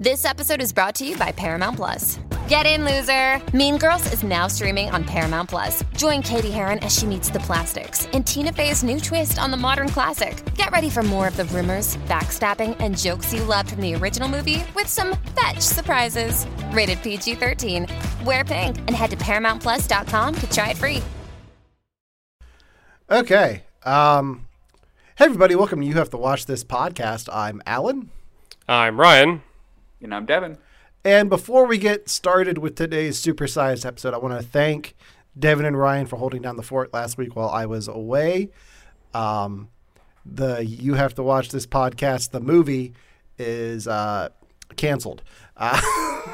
This episode is brought to you by Paramount Plus. Get in, loser! Mean Girls is now streaming on Paramount Plus. Join Cady Heron as she meets the plastics in Tina Fey's new twist on the modern classic. Get ready for more of the rumors, backstabbing, and jokes you loved from the original movie with some fetch surprises. Rated PG 13. Wear pink and head to ParamountPlus.com to try it free. Okay. Um, hey, everybody. Welcome to You Have to Watch This podcast. I'm Alan. I'm Ryan. And I'm Devin. And before we get started with today's supersized episode, I want to thank Devin and Ryan for holding down the fort last week while I was away. Um, the You Have to Watch This podcast, the movie, is uh, canceled. Uh,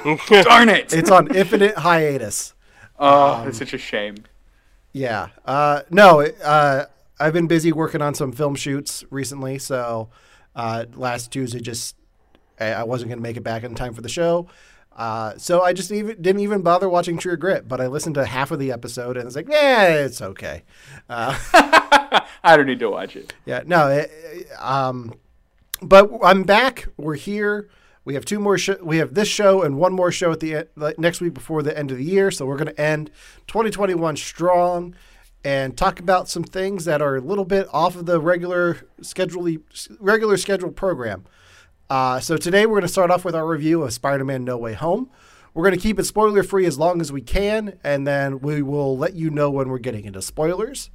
Darn it! it's on infinite hiatus. oh, it's such a shame. Yeah. Uh, no, uh, I've been busy working on some film shoots recently. So uh, last Tuesday, just I, wasn't going to make it back in time for the show. Uh, so I just even didn't even bother watching True Grit, but I listened to half of the episode and it's like, yeah, it's okay. Uh, I don't need to watch it. yeah, no, it, um, but I'm back. We're here. We have two more. Sh- we have this show and one more show at the like, next week before the end of the year. So we're going to end 2021 strong and talk about some things that are a little bit off of the regular schedule regular scheduled program. Uh, so today we're going to start off with our review of Spider-Man: No Way Home. We're going to keep it spoiler free as long as we can, and then we will let you know when we're getting into spoilers,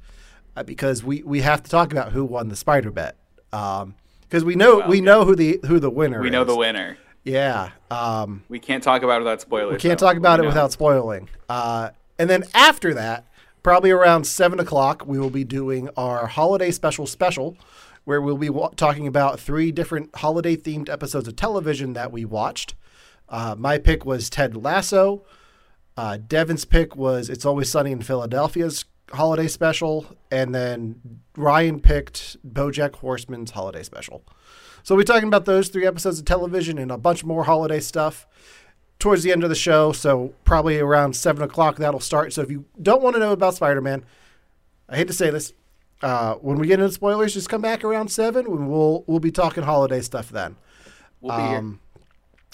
uh, because we, we have to talk about who won the Spider Bet. Because we know we know who the who the winner. Is. We know is. the winner. Yeah. Um, We can't talk about it without spoilers. we can't though. talk about We it know. without spoiling. Uh, and then after that, probably around seven o'clock, we will be doing our holiday special special, where we'll be wa- talking about three different holiday themed episodes of television that we watched. Uh, my pick was Ted Lasso. Uh, Devin's pick was It's Always Sunny in Philadelphia's holiday special, and then Ryan picked BoJack Horseman's holiday special. So we're talking about those three episodes of television and a bunch more holiday stuff towards the end of the show. So probably around seven o'clock that'll start. So if you don't want to know about Spider Man, I hate to say this, uh, when we get into spoilers, just come back around seven. and We'll we'll be talking holiday stuff then. We'll be Um,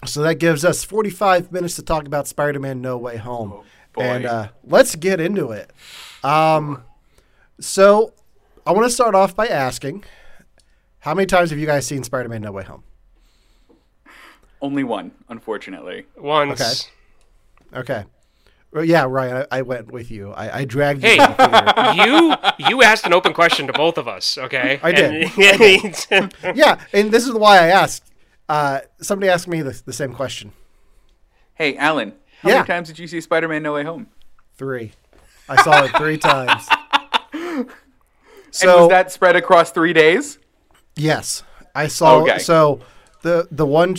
So that gives us 45 minutes to talk about Spider Man No Way Home. Oh, boy. and uh, let's get into it. Um, so I want to start off by asking how many times have you guys seen Spider Man No Way Home? Only one, unfortunately. Once. Okay. Well, yeah, Ryan, I, I went with you. I, I dragged you. Hey, to you you asked an open question to both of us, okay? I did. And- yeah, and this is why I asked. Uh, somebody asked me the, the same question. Hey, Alan, how Yeah. many times did you see Spider-Man: No Way Home? Three. I saw it three times. So and was that spread across three days? Yes, I saw. Okay. So the the one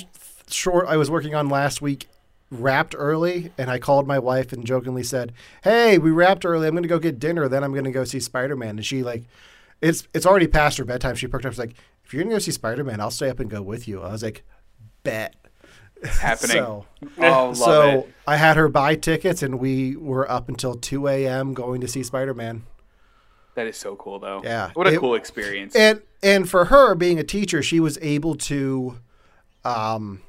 short I was working on last week wrapped early, and I called my wife and jokingly said, "Hey, we wrapped early. I'm going to go get dinner. Then I'm going to go see Spider Man." And she like, it's it's already past her bedtime. She perked up. She's like, "If you're going to go see Spider Man, I'll stay up and go with you." I was like, "Bet." Happening. So oh, love so it. I had her buy tickets, and we were up until 2 a.m. going to see Spider Man. That is so cool, though. Yeah. What a It- cool experience. and and for her being a teacher she was able to um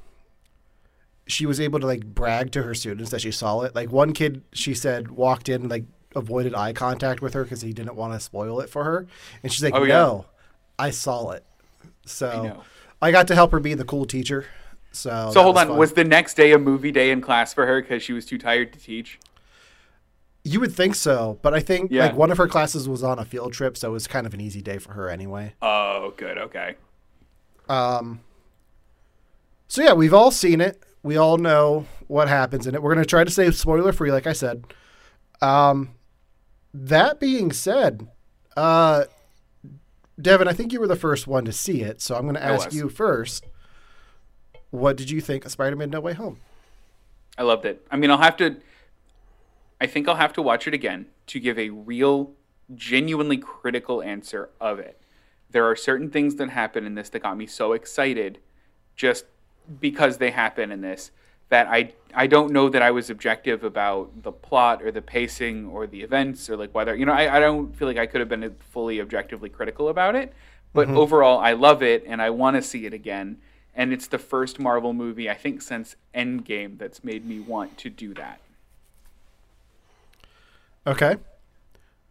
she was able to like brag to her students that she saw it like one kid she said walked in like avoided eye contact with her because he didn't want to spoil it for her and she's like Oh, yeah. no i saw it so know. I, got to help her be the cool teacher so so hold was on, fun. was the next day a movie day in class for her because she was too tired to teach? you would think so but i think Yeah. like one of her classes was on a field trip so it was kind of an easy day for her anyway Oh, good. Okay. Um. So yeah, we've all seen it. We all know what happens in it. We're going to try to stay spoiler free, like I said. Um, that being said, uh, Devin, I think you were the first one to see it, so I'm going to ask you first. What did you think of Spider-Man: No Way Home? I loved it. I mean, I'll have to. I think I'll have to watch it again to give a real, genuinely critical answer of it. There are certain things that happen in this that got me so excited, just because they happen in this, that I I don't know that I was objective about the plot or the pacing or the events or like whether you know I, I don't feel like I could have been fully objectively critical about it. But overall, I love it and I want to see it again. and it's the first Marvel movie I think since Endgame that's made me want to do that. Okay.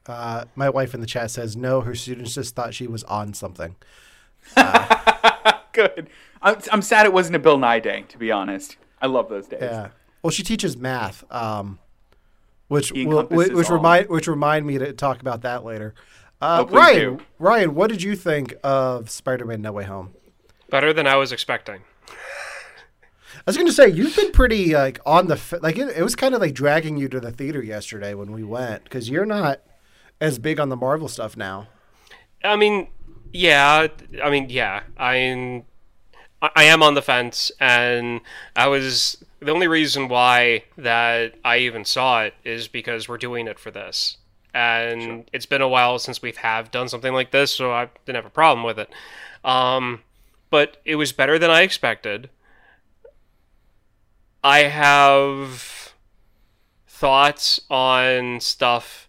Uh, my wife in the chat says no. Her students just thought she was on something. Good. I'm, I'm sad it wasn't a Bill Nye day, to be honest. I love those days. Yeah. Well, she teaches math, um, which will, which, which all. remind which remind me to talk about that later. Uh, Oh, Ryan, do. Ryan, what did you think of Spider-Man: No Way Home? Better than I was expecting. I was going to say you've been pretty like on the f- like it, it was kind of like dragging you to the theater yesterday when we went because you're not as big on the Marvel stuff now. I mean, yeah. I mean, yeah. I'm. I I am on the fence, and I was the only reason why that I even saw it is because we're doing it for this, and it's been a while since we've have done something like this, so I didn't have a problem with it. Um, but it was better than I expected. I have thoughts on stuff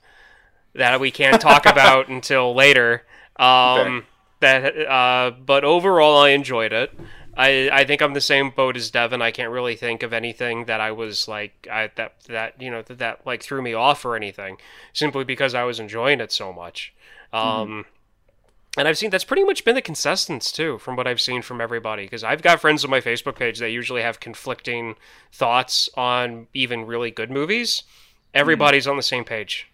that we can't talk about until later. Um, That, uh, but overall, I enjoyed it. I, I think I'm the same boat as Devin. I can't really think of anything that I was like I, that that you know that, that like threw me off or anything, simply because I was enjoying it so much. Um, and I've seen that's pretty much been the consensus too, from what I've seen from everybody. Because I've got friends on my Facebook page that usually have conflicting thoughts on even really good movies. Everybody's on the same page.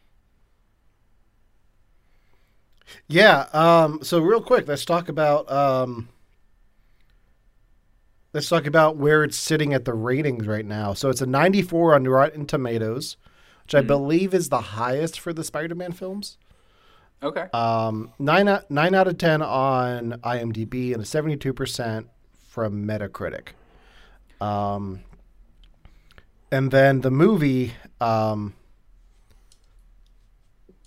Yeah. Um, so real quick, let's talk about um, let's talk about where it's sitting at the ratings right now. So it's a 94 on Rotten Tomatoes, which I believe is the highest for the Spider-Man films. Okay. Um, nine out, nine out of ten on IMDb and a 72 percent from Metacritic. Um, and then the movie um,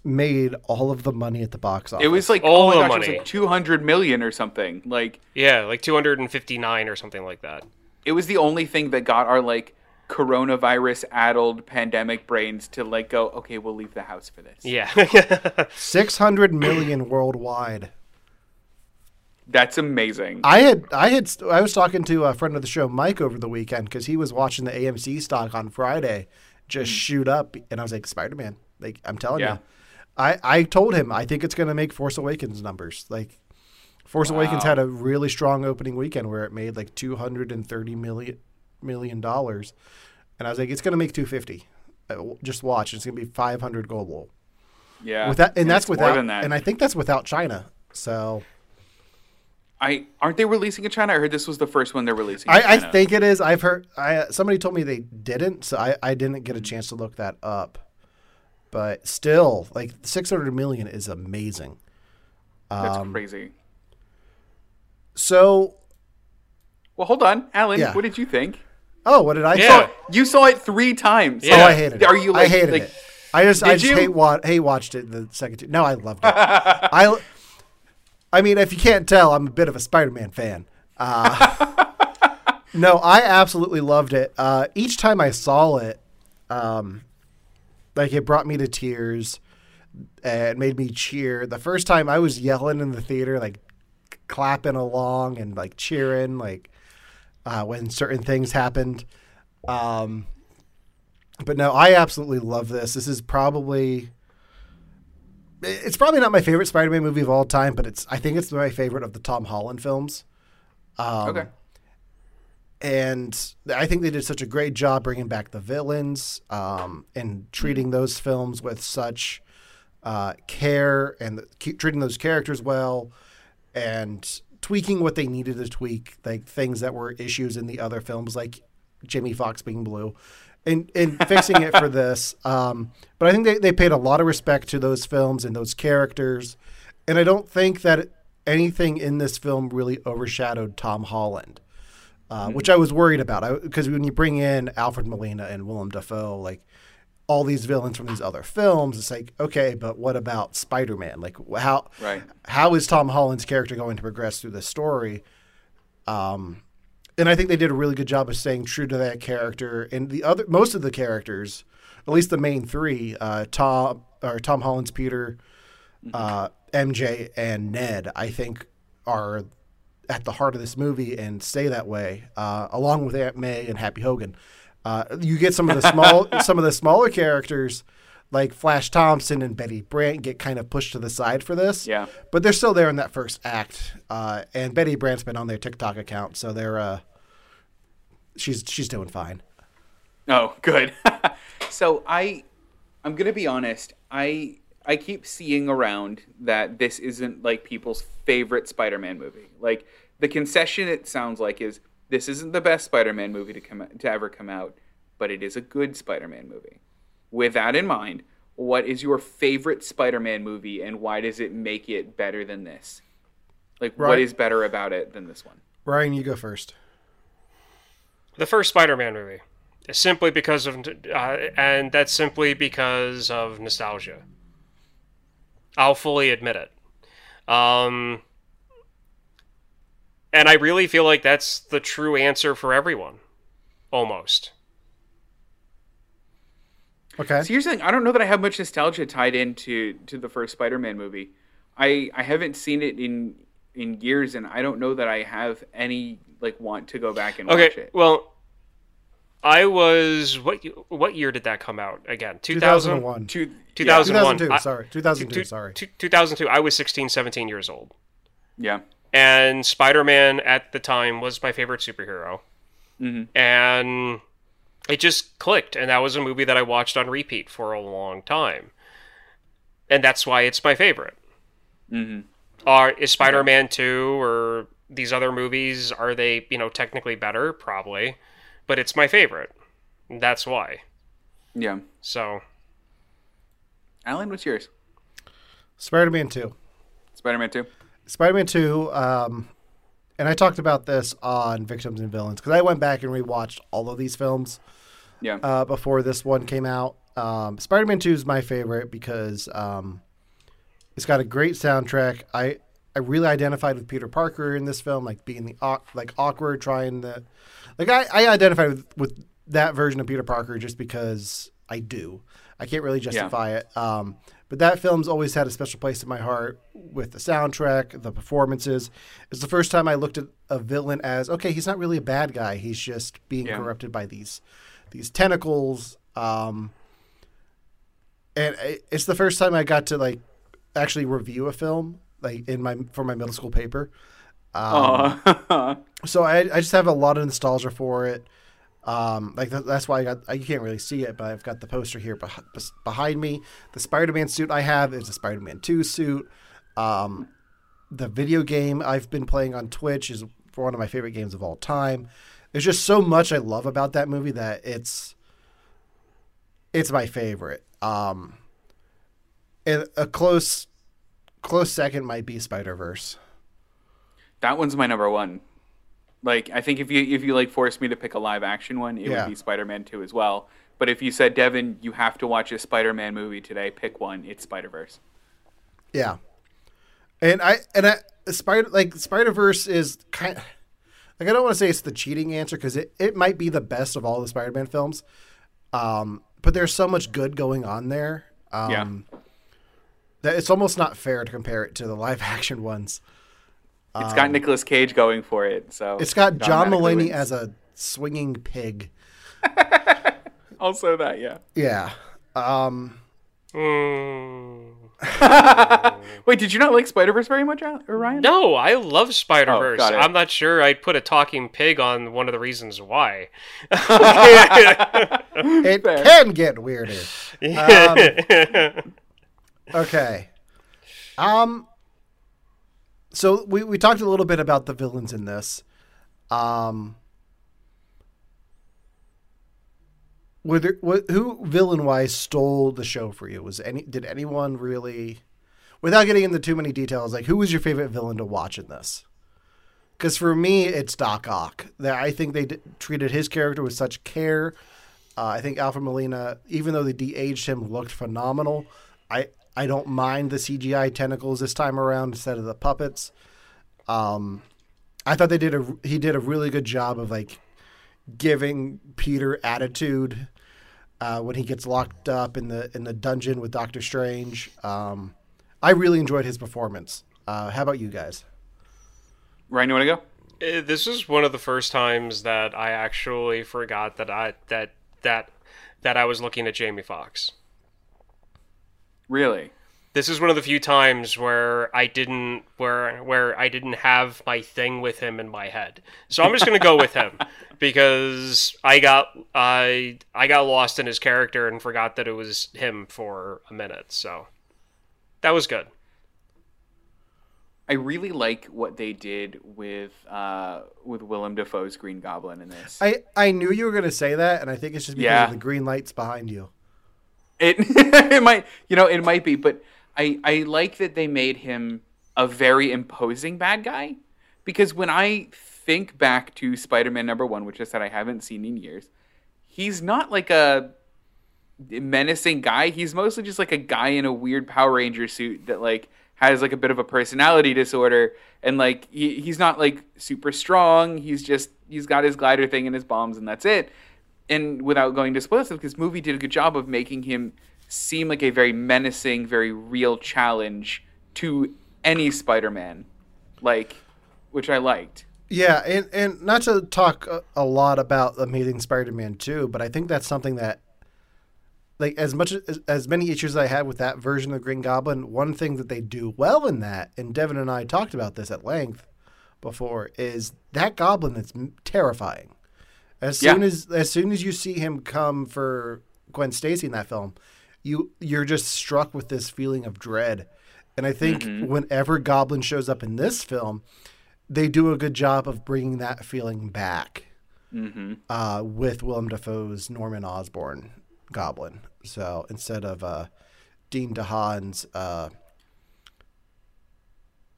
made all of the money at the box office. it was like All oh the gosh, money. like 200 million or something. Like Yeah, like 259 or something like that. it was the only thing that got our like coronavirus addled pandemic brains to like go okay we'll leave the house for this Yeah. 600 million worldwide. that's amazing I had I had I was talking to a friend of the show Mike over the weekend because he was watching the AMC stock on Friday just mm. shoot up, and I was like Spider Man. Like I'm telling Yeah. you, I I told him I think it's going to make Force Awakens numbers. Like Force Awakens had a really strong opening weekend where it made like 230 million million dollars, and I was like it's going to make 250. Uh, Just watch, it's going to be 500 global. yeah With that, and that's it's more without, that. and I think that's without China. So I aren't they releasing in China? I heard this was the first one they're releasing. in I, I think it is. I've heard. I somebody told me they didn't, so I, I didn't get a chance to look that up. But still, like six hundred million is amazing. that's um, crazy. So, Well, hold on, Alan. Yeah. What did you think? oh, what did I? Yeah. say? You saw it three times. Yeah. Oh, I hated it. Are you like, I hated like, it. I just, I just you? hate wa- hate watched it the second. time. No, I loved it. I, I mean, if you can't tell, I'm a bit of a Spider-Man fan. Uh, no, I absolutely loved it. Uh, each time I saw it, um, like it brought me to tears. It made me cheer. The first time I was yelling in the theater, like clapping along and like cheering, like uh, when certain things happened. Um, but no, I absolutely love this. This is probably it's probably not my favorite Spider-Man movie of all time, but it's I think it's my favorite of the Tom Holland films. Um, okay. And I think they did such a great job bringing back the villains um, and treating those films with such uh, care and keep treating those characters well and tweaking what they needed to tweak, like things that were issues in the other films, like Jimmy Foxx being blue, and and fixing it for this. Um, but I think they, they paid a lot of respect to those films and those characters, and I don't think that anything in this film really overshadowed Tom Holland uh, which I was worried about. Because when you bring in Alfred Molina and Willem Dafoe, like all these villains from these other films, it's like okay, but what about Spider Man? Like how Right. how is Tom Holland's character going to progress through the story? Um, and I think they did a really good job of staying true to that character. And the other most of the characters, at least the main three, uh, Tom or Tom Holland's Peter, uh, MJ, and Ned, I think are at the heart of this movie and stay that way, uh, along with Aunt May and Happy Hogan. Uh, you get some of the small, some of the smaller characters like Flash Thompson and Betty Brant get kind of pushed to the side for this. Yeah. but they're still there in that first act. Uh, and Betty Brant's been on their TikTok account, so they're uh, she's she's doing fine. Oh, good. so I, I'm gonna be honest. I I keep seeing around that this isn't like people's favorite Spider-Man movie. Like the concession, it sounds like is this isn't the best Spider-Man movie to come to ever come out, but it is a good Spider-Man movie. With that in mind, what is your favorite Spider-Man movie, and why does it make it better than this? Like, what Right. is better about it than this one? Ryan, you go first. The first Spider-Man movie, simply because of, uh, and that's simply because of nostalgia. I'll fully admit it. Um, and I really feel like that's the true answer for everyone, almost. Okay. So here's the thing: I don't know that I have much nostalgia tied into to the first Spider-Man movie. I I haven't seen it in in years, and I don't know that I have any like want to go back and watch Okay, it. well, I was what? What year did that come out again? 2000? 2001. Two, 2001. 2002, I- sorry. 2002, Two- sorry. 2002. I was 16, 17 years old. Yeah, and Spider-Man at the time was my favorite superhero, and it just clicked, and that was a movie that I watched on repeat for a long time, and that's why it's my favorite. Mm-hmm. Are is Spider-Man two or these other movies? Are they you know technically better? Probably, but it's my favorite. That's why. yeah. So Alan, what's yours? Spider-Man 2. Spider-Man Two. Spider-Man 2, um, and I talked about this on Victims and Villains because I went back and rewatched all of these films Yeah, uh, before this one came out. Um, Spider-Man 2 is my favorite because um, it's got a great soundtrack. I I really identified with Peter Parker in this film, like being the like awkward, trying the like I, I identified with, with that version of Peter Parker just because I do. I can't really justify it. Um, but that film's always had a special place in my heart with the soundtrack, the performances. It's the first time I looked at a villain as okay, he's not really a bad guy. He's just being Yeah. corrupted by these these tentacles. Um, and it's the first time I got to like actually review a film like in my for my middle school paper. Um, so I, I just have a lot of nostalgia for it. Um, like that, that's why I got. You can't really see it, but I've got the poster here beh- behind me. The Spider-Man suit I have is a Spider-Man Two suit. Um, the video game I've been playing on Twitch is one of my favorite games of all time. There's just so much I love about that movie that it's it's my favorite. Um, a close close second might be Spider Verse. that one's my number one. Like, I think if you if you like forced me to pick a live action one, it Yeah. would be Spider-Man Two as well. But if you said Devin, you have to watch a Spider-Man movie today, pick one. It's Spider-Verse. Yeah, and I and I Spider like Spider Verse is kind like I don't want to say it's the cheating answer because it, it might be the best of all the Spider Man films, um, but there's so much good going on there. Um, Yeah. that it's almost not fair to compare it to the live action ones. It's got Nicolas Cage going for it, so Um, It's got John automatically Mulaney wins. as a swinging pig. also that, yeah. Yeah. Um, mm, Wait, did you not like Spider Verse very much, Ryan? no, I love Spider Verse. got it. I'm not sure I'd put a talking pig on one of the reasons why. it Fair. can get weirder. Um, okay. Um. So we we talked a little bit about the villains in this. Um. Were there, wh- who villain wise stole the show for you? Was any did anyone really, without getting into too many details, like who was your favorite villain to watch in this? Because for me, it's Doc Ock. That I think they d- treated his character with such care. Uh, I think Alfred Molina, even though they de-aged him, looked phenomenal. I I don't mind the CGI tentacles this time around instead of the puppets. Um, I thought they did a he did a really good job of like giving Peter attitude uh, when he gets locked up in the in the dungeon with Doctor Strange. Um, I really enjoyed his performance. Uh, how about you guys? Ryan, you want to go? Uh, This is one of the first times that I actually forgot that I that that that I was looking at Jamie Foxx. Really? This is one of the few times where I didn't where where I didn't have my thing with him in my head. So I'm just gonna go with him because I got I I got lost in his character and forgot that it was him for a minute. So that was good. I really like what they did with uh, with Willem Dafoe's Green Goblin in this. I, I knew you were going to say that, and I think it's just because Yeah. of the green lights behind you. It it might you know it might be, but I I like that they made him a very imposing bad guy because when I think back to Spider-Man number 1, which I said I haven't seen in years, he's not like a menacing guy. He's mostly just like a guy in a weird Power Ranger suit that like has like a bit of a personality disorder and like he, he's not like super strong. He's just he's got his glider thing and his bombs and that's it. And without going to spoil stuff, this movie did a good job of making him seem like a very menacing, very real challenge to any Spider-Man, like which I liked. Yeah, and, and not to talk a, lot about Amazing Spider-Man 2, but I think that's something that, like, as much as, as many issues as I had with that version of Green Goblin, one thing that they do well in that, and Devin and I talked about this at length before, is that Goblin that's terrifying. As Yeah. soon as as soon as you see him come for Gwen Stacy in that film, you you're just struck with this feeling of dread. And I think whenever Goblin shows up in this film, they do a good job of bringing that feeling back uh, with Willem Dafoe's Norman Osborn Goblin. So instead of uh, Dean DeHaan's uh,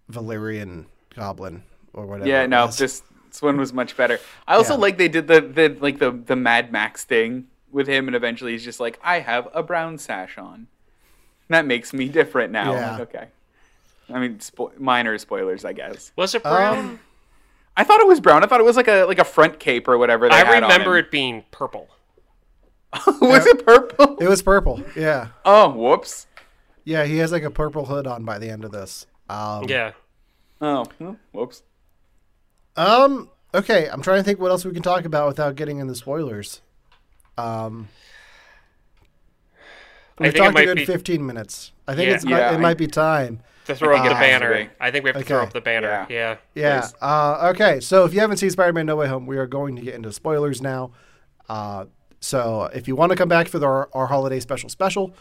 Valerian Goblin or whatever. Yeah, no, this this one was much better. I also Yeah. like they did the the like the the Mad Max thing with him, and eventually he's just like, I have a brown sash on. That makes me different now. Yeah. like, okay. I mean, spo- minor spoilers, I guess. Was it brown? Um, I thought it was brown. I thought it was like a like a front cape or whatever. They I had remember him. it being purple. was it purple? It was purple. Yeah. Oh, whoops. Yeah, he has like a purple hood on by the end of this. Um, Yeah. Oh, whoops. Um. Okay, I'm trying to think what else we can talk about without getting into spoilers. Um. We've talked a good be- 15 minutes. I think Yeah. it's Yeah, it I- might be time. To throw up Uh, the banner. I think we have to throw up the banner. Yeah. Yeah. Yeah. Uh, okay. So if you haven't seen Spider-Man: No Way Home, we are going to get into spoilers now. Uh, so if you want to come back for the, our, our holiday special special,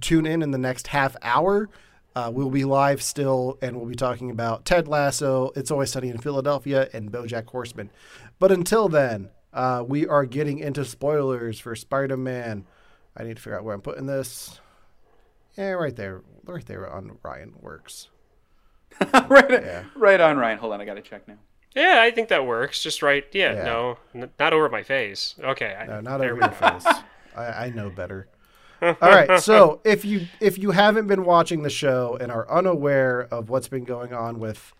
tune in in the next half hour. Uh, we'll be live still, and we'll be talking about Ted Lasso, It's Always Sunny in Philadelphia, and BoJack Horseman. But until then, uh, we are getting into spoilers for Spider-Man. I need to figure out where I'm putting this. Yeah, right there, right there on Ryan works. right, Yeah. right on, Ryan. Hold on, I gotta check now. Yeah, I think that works. Just right. Yeah, Yeah. no, n- not over my face. Okay. I, No, not over we your face. I, I know better. All right, so if you if you haven't been watching the show and are unaware of what's been going on with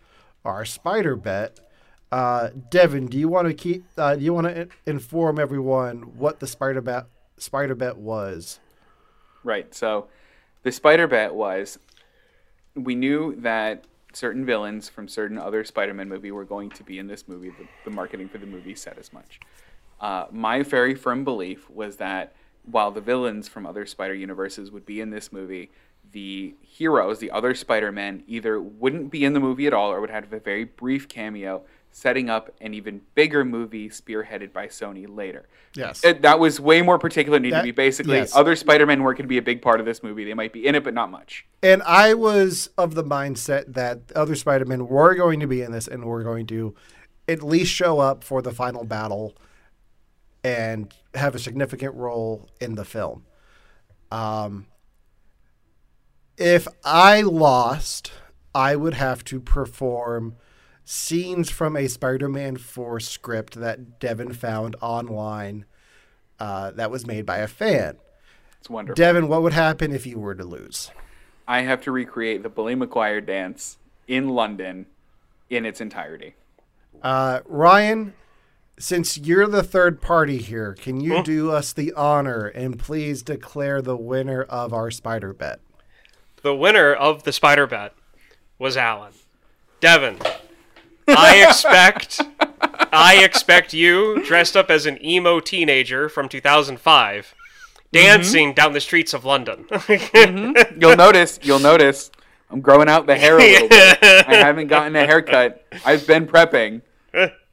our spider bet, uh, Devin, do you want to keep? Uh, do you want to inform everyone what the spider bet spider bet was? Right. So the spider bet was we knew that certain villains from certain other Spider-Man movie were going to be in this movie. The, the marketing for the movie said as much. Uh, my very firm belief was that while the villains from other Spider universes would be in this movie, the heroes, the other Spider-Men, either wouldn't be in the movie at all or would have a very brief cameo, setting up an even bigger movie spearheaded by Sony later. Yes. It, that was way more particular need That- to be basically yes. other Spider-Men were going to be a big part of this movie. They might be in it, but not much. And I was of the mindset that other Spider-Men were going to be in this and were going to at least show up for the final battle and have a significant role in the film. Um, if I lost, I would have to perform scenes from a Spider-Man 4 script that Devin found online uh, that was made by a fan. It's wonderful. Devin, what would happen if you were to lose? I have to recreate the Bully Maguire dance in London in its entirety. Uh, Ryan, since you're the third party here, can you do us the honor and please declare the winner of our spider bet? The winner of the spider bet was Alan. Devin, I expect I expect you dressed up as an emo teenager from 2005 dancing mm-hmm. down the streets of London. Mm-hmm. You'll notice. You'll notice. I'm growing out the hair a little bit. I haven't gotten a haircut. I've been prepping.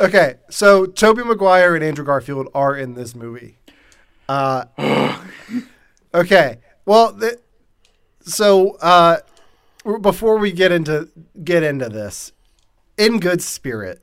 Okay, so Tobey Maguire and Andrew Garfield are in this movie. Uh, okay, well, th- so uh, before we get into get into this, in good spirit,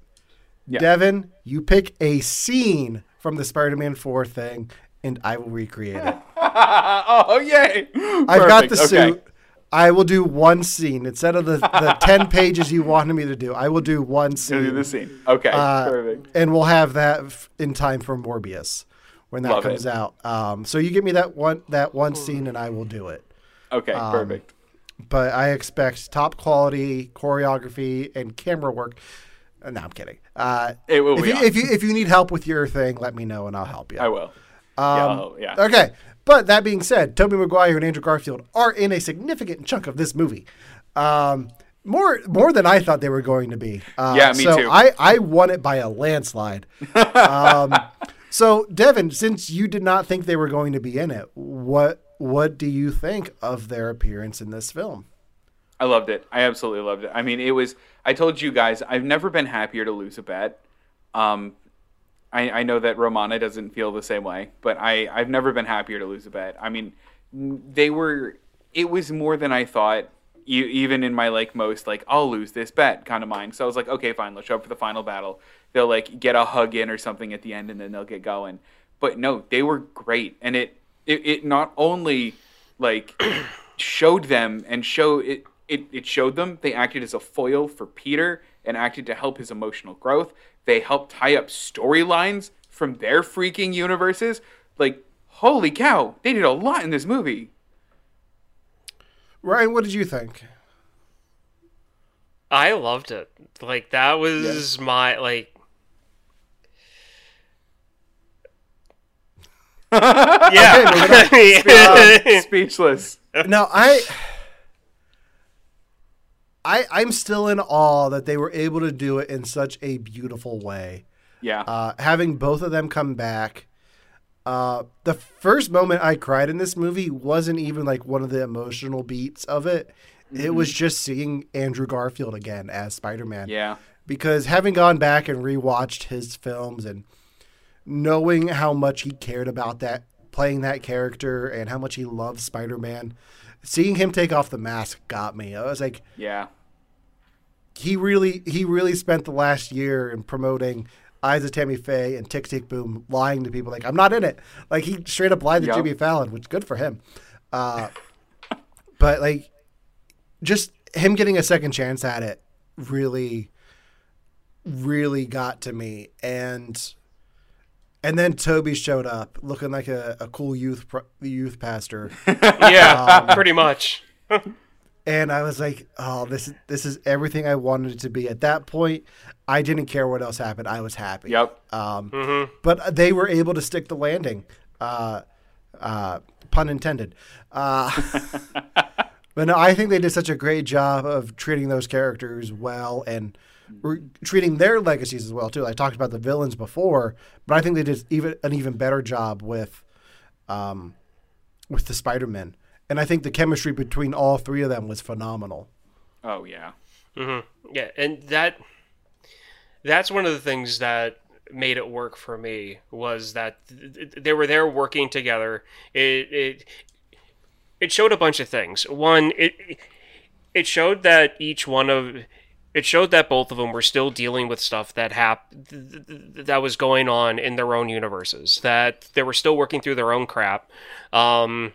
Yeah. Devin, you pick a scene from the Spider-Man Four thing, and I will recreate it. oh yay! I've got Perfect, the okay. suit. I will do one scene instead of the, the ten pages you wanted me to do. I will do one scene. You'll do the scene. Okay, Uh, perfect. and we'll have that f- in time for Morbius when that Love comes it. out. Um, so you give me that one that one scene, and I will do it. Okay, um, perfect. But I expect top quality choreography and camera work. Uh, No, I'm kidding. Uh, It will if be you, on. if you if you need help with your thing, let me know and I'll help you. I will. Um, I'll- yeah. Okay. But that being said, Tobey Maguire and Andrew Garfield are in a significant chunk of this movie. Um, more more than I thought they were going to be. Uh, Yeah, me so too. I, I won it by a landslide. um, so Devin, since you did not think they were going to be in it, what what do you think of their appearance in this film? I loved it. I absolutely loved it. I mean, it was. I told you guys, I've never been happier to lose a bet. Um, I, I know that Romana doesn't feel the same way, but I, I've never been happier to lose a bet. I mean, they were. It was more than I thought. Even in my like most like I'll lose this bet kind of mind. So I was like, okay, fine, let's show up for the final battle. They'll like get a hug in or something at the end, and then they'll get going. But no, they were great, and it it, it not only like showed them and show it, it it showed them they acted as a foil for Peter and acted to help his emotional growth. They helped tie up storylines from their freaking universes. Like, holy cow, they did a lot in this movie. Ryan, what did you think? I loved it. Like that was my like yeah. Speechless. Now I, I, I'm still in awe that they were able to do it in such a beautiful way. Yeah. Uh, having both of them come back. Uh, the first moment I cried in this movie wasn't even like one of the emotional beats of it. It was just seeing Andrew Garfield again as Spider Man. yeah. Because having gone back and rewatched his films and knowing how much he cared about that playing that character and how much he loved Spider Man, seeing him take off the mask got me. I was like, Yeah. He really he really spent the last year in promoting Eyes of Tammy Faye and Tick Tick Boom, lying to people like I'm not in it. Like he straight up lied to Yup. Jimmy Fallon, which is good for him. Uh, but like, just him getting a second chance at it really, really got to me. And and then Tobey showed up looking like a, a cool youth pro- youth pastor. yeah, pretty much. and I was like, "Oh, this is this is everything I wanted it to be." At that point, I didn't care what else happened. I was happy. Yep. Um, But they were able to stick the landing. Uh, uh, pun intended. Uh, but no, I think they did such a great job of treating those characters well and re- treating their legacies as well too. I talked about the villains before, but I think they did even an even better job with, um, with the Spider Men. And I think the chemistry between all three of them was phenomenal. Oh yeah. Yeah, and that that's one of the things that made it work for me was that th- th- they were there working together. It it it showed a bunch of things. One, it it showed that each one of it showed that both of them were still dealing with stuff that hap- th- th- th- that was going on in their own universes. That they were still working through their own crap. Um,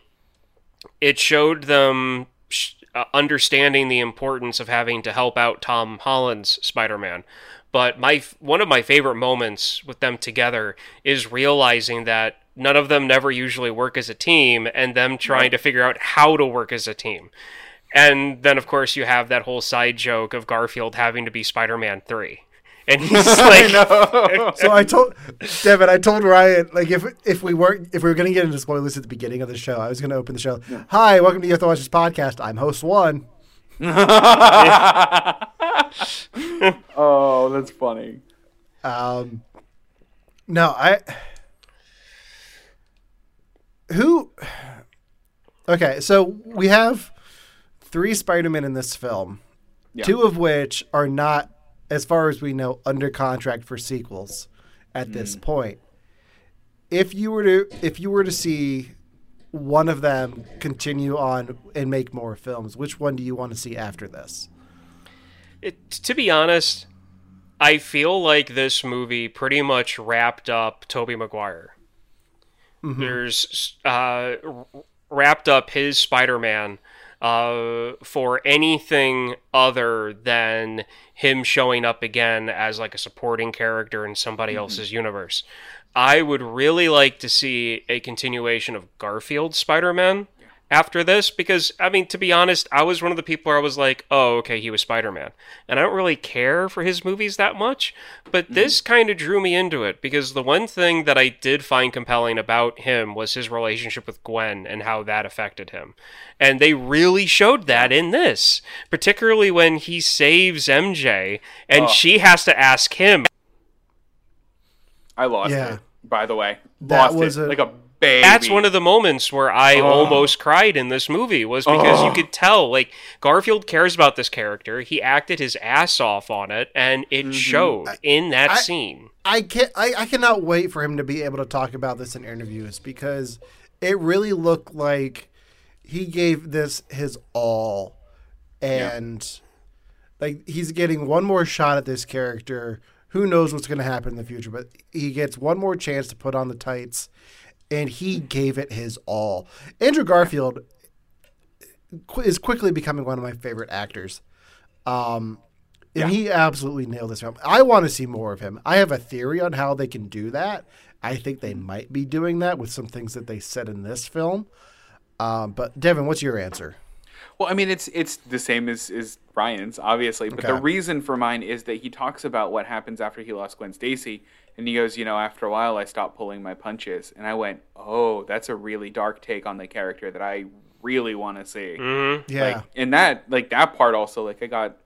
it showed them sh- uh, understanding the importance of having to help out Tom Holland's Spider-Man. But my one of my favorite moments with them together is realizing that none of them never usually work as a team, and them trying to figure out how to work as a team. And then, of course, you have that whole side joke of Garfield having to be Spider-Man three, and he's like, So I told Devin, I told Ryan, like if if we weren't if we were gonna get into spoilers at the beginning of the show, I was gonna open the show. Hi, welcome to Your Watches podcast. I'm host one. oh, that's funny. Um, no, I. Who? Okay, so we have three Spider-Man in this film, Yeah. two of which are not, as far as we know, under contract for sequels at this point. If you were to, if you were to see one of them continue on and make more films, which one do you want to see after this? It, to be honest, I feel like this movie pretty much wrapped up Tobey Maguire. There's uh, wrapped up his Spider-Man uh, for anything other than him showing up again as like a supporting character in somebody else's universe. I would really like to see a continuation of Garfield Spider-Man after this because I mean to be honest, I was one of the people where I was like, "Oh, okay, he was Spider-Man." And I don't really care for his movies that much, but mm-hmm. this kind of drew me into it because the one thing that I did find compelling about him was his relationship with Gwen and how that affected him. And they really showed that in this, particularly when he saves MJ and Oh. she has to ask him I lost Yeah. it. By the way, That lost was it a- like a baby. That's one of the moments where I Oh. almost cried in this movie was because you Oh. could tell like Garfield cares about this character. He acted his ass off on it and it mm-hmm. showed in that I- scene. I can I, I cannot wait for him to be able to talk about this in interviews because it really looked like he gave this his all and like he's getting one more shot at this character. Who knows what's going to happen in the future, but he gets one more chance to put on the tights and he gave it his all. Andrew Garfield qu- is quickly becoming one of my favorite actors. Um, and he absolutely nailed this film. I want to see more of him. I have a theory on how they can do that. I think they might be doing that with some things that they said in this film. Um, but Devin, what's your answer? Well, I mean, it's it's the same as as Ryan's, obviously. But the reason for mine is that he talks about what happens after he lost Gwen Stacy, and he goes, you know, after a while, I stopped pulling my punches, and I went, oh, that's a really dark take on the character that I really want to see. Yeah, Like, and that, like that part, also, like I got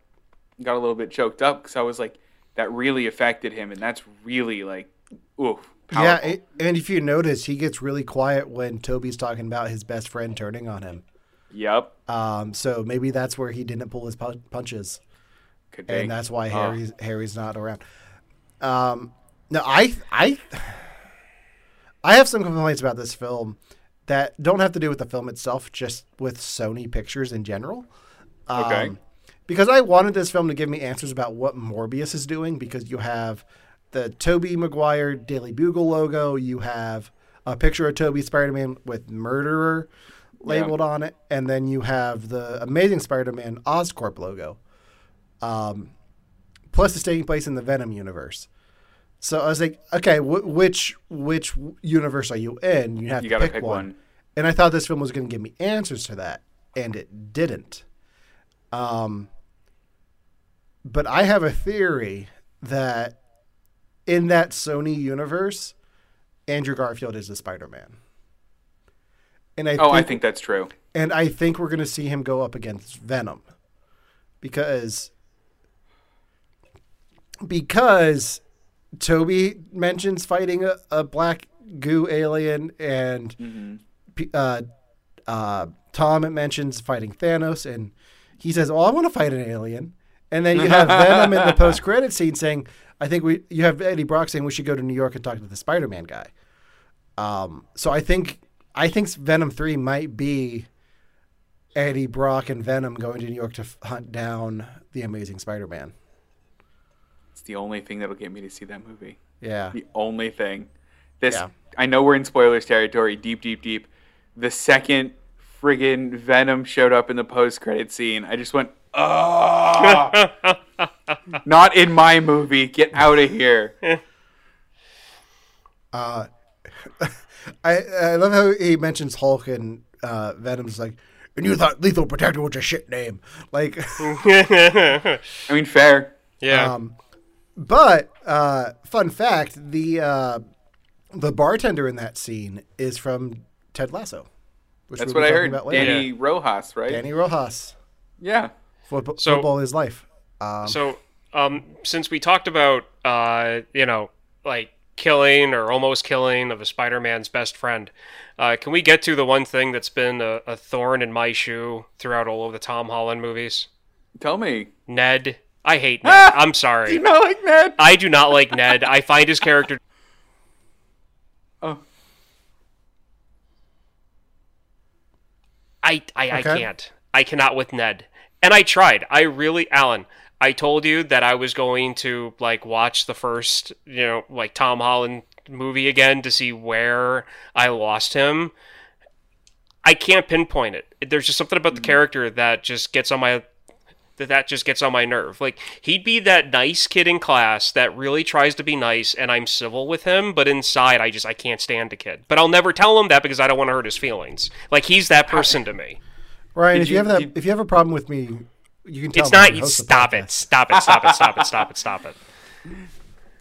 got a little bit choked up because I was like, that really affected him, and that's really like, oof. yeah. Powerful. It, and if you notice, he gets really quiet when Tobey's talking about his best friend turning on him. Yep. Um, so maybe that's where he didn't pull his punches. Could be. and that's why. Harry's Harry's not around. Um, no, I I I have some complaints about this film that don't have to do with the film itself, just with Sony Pictures in general. Um, Okay. Because I wanted this film to give me answers about what Morbius is doing, because you have the Tobey Maguire Daily Bugle logo, you have a picture of Tobey Spider-Man with murderer labeled on it, and then you have the Amazing Spider-Man Oscorp logo Um, plus it's taking place in the Venom universe. So I was like, okay, wh- which which universe are you in? You have You to pick, pick one. one. And I thought this film was going to give me answers to that, and it didn't. Um, but I have a theory that in that Sony universe, Andrew Garfield is the Spider-Man. And I Oh, I think think that's true. and I think we're going to see him go up against Venom because because Tobey mentions fighting a, a black goo alien and P- uh, uh, Tom mentions fighting Thanos and he says, "Oh, I want to fight an alien." And then you have Venom in the post-credit scene saying, "I think we." You have Eddie Brock saying we should go to New York and talk to the Spider-Man guy. Um, so I think I think Venom three might be Eddie Brock and Venom going to New York to f- hunt down the Amazing Spider-Man. It's the only thing that'll get me to see that movie. Yeah, The only thing. This Yeah. I know we're in spoilers territory, deep, deep, deep. The second friggin' Venom showed up in the post credit scene, I just went, oh, not in my movie. Get out of here. I I love how he mentions Hulk and uh, Venom's like, and you thought Lethal Protector was a shit name, like. I mean, fair. Yeah. Um, but uh, fun fact: the uh, the bartender in that scene is from Ted Lasso. Which That's we'll what I talking heard. about later. Dani Rojas, right? Dani Rojas. Yeah. Football, So- football is life. so, um, since we talked about, uh, you know, like killing or almost killing of a Spider-Man's best friend, uh, can we get to the one thing that's been a, a thorn in my shoe throughout all of the Tom Holland movies? Tell me. Ned. I hate Ned. I'm sorry. You not like Ned? I do not like Ned. I find his character. Oh. I I, I can't. I cannot with Ned. And I tried. I really, Alan. I told you that I was going to like watch the first, you know, like Tom Holland movie again to see where I lost him. I can't pinpoint it. There's just something about the mm-hmm. character that just gets on my that that just gets on my nerve. Like he'd be that nice kid in class that really tries to be nice and I'm civil with him, but inside I just I can't stand the kid. But I'll never tell him that because I don't want to hurt his feelings. Like he's that person to me. Ryan, Did if you, you- have that, did- if you have a problem with me, you can tell It's me. not and host stop it. Stop it. Stop it. Stop it. Stop it. Stop it.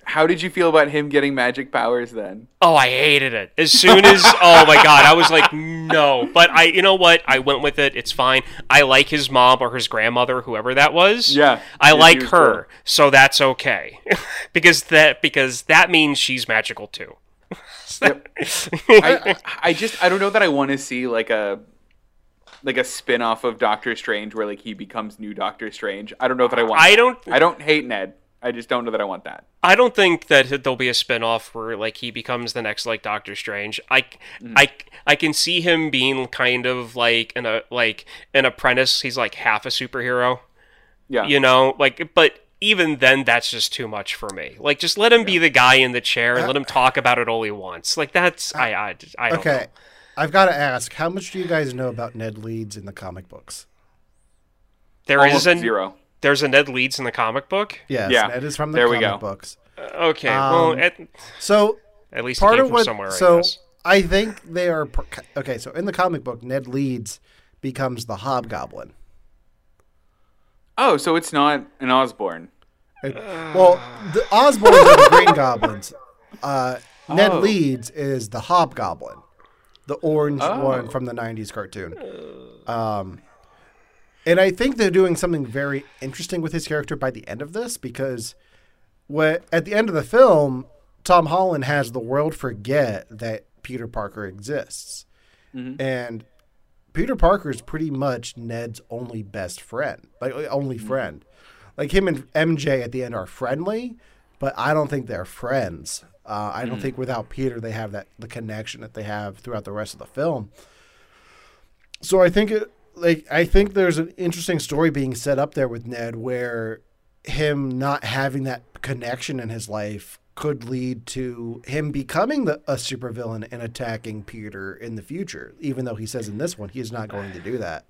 Stop it. How did you feel about him getting magic powers then? Oh, I hated it. As soon as oh my god, I was like, no. But I, you know what? I went with it. It's fine. I like his mom or his grandmother, whoever that was. Yeah. I Yeah, like was her, cool. so that's okay. because that because that means she's magical too. I, I just I don't know that I want to see like a like a spin-off of Doctor Strange where like he becomes new Doctor Strange. I don't know that I want I don't- I don't hate Ned. I just don't know that I want that. I don't think that there'll be a spin-off where like he becomes the next like Doctor Strange. I, Mm. I, I can see him being kind of like an a like an apprentice. He's like half a superhero. Yeah. you know like but even then that's just too much for me like just let him be the guy in the chair and uh, let him talk about it all he wants like that's uh, i i, I don't Okay, know. I've got to ask, how much do you guys know about Ned Leeds in the comic books? There Almost is a zero. There's a ned leeds in the comic book Yes, Yeah, Ned is from the there we comic go. books. okay Um, well at, So at least part it came of from what somewhere so i guess I think they are okay. So in the comic book, Ned Leeds becomes the Hobgoblin. Oh, so it's not an Osborn. It- well, the Osborns are the Green Goblins. Uh, Ned Oh. Leeds is the Hobgoblin, the orange Oh. one from the '90s cartoon. Um, and I think they're doing something very interesting with his character by the end of this because, what at the end of the film, Tom Holland has the world forget that Peter Parker exists, and Peter Parker is pretty much Ned's only best friend, like uh, only friend. Like him and MJ at the end are friendly, but I don't think they're friends. Uh, I don't think without Peter they have that the connection that they have throughout the rest of the film. So I think it like I think there's an interesting story being set up there with Ned where him not having that connection in his life could lead to him becoming the, a supervillain and attacking Peter in the future, even though he says in this one he's not going to do that.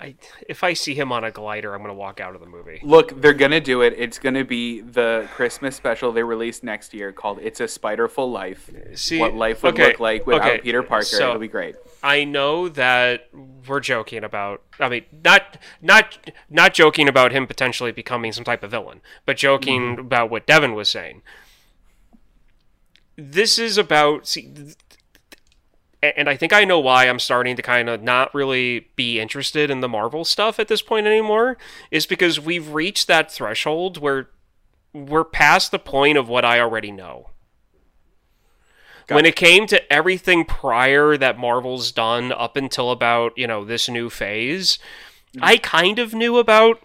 I, if i see him on a glider i'm gonna walk out of the movie Look, they're gonna do it. It's gonna be the Christmas special they release next year called "It's a Spiderful Life." See, what life would okay, look like without okay, Peter Parker. so- It'll be great. I know that we're joking about. I mean, not not not joking about him potentially becoming some type of villain, but joking mm-hmm. about what Devin was saying. This is about see, and I think I know why I'm starting to kind of not really be interested in the Marvel stuff at this point anymore. Is because we've reached that threshold where we're past the point of what I already know when it came to everything prior that Marvel's done up until about, you know, this new phase, mm-hmm. I kind of knew about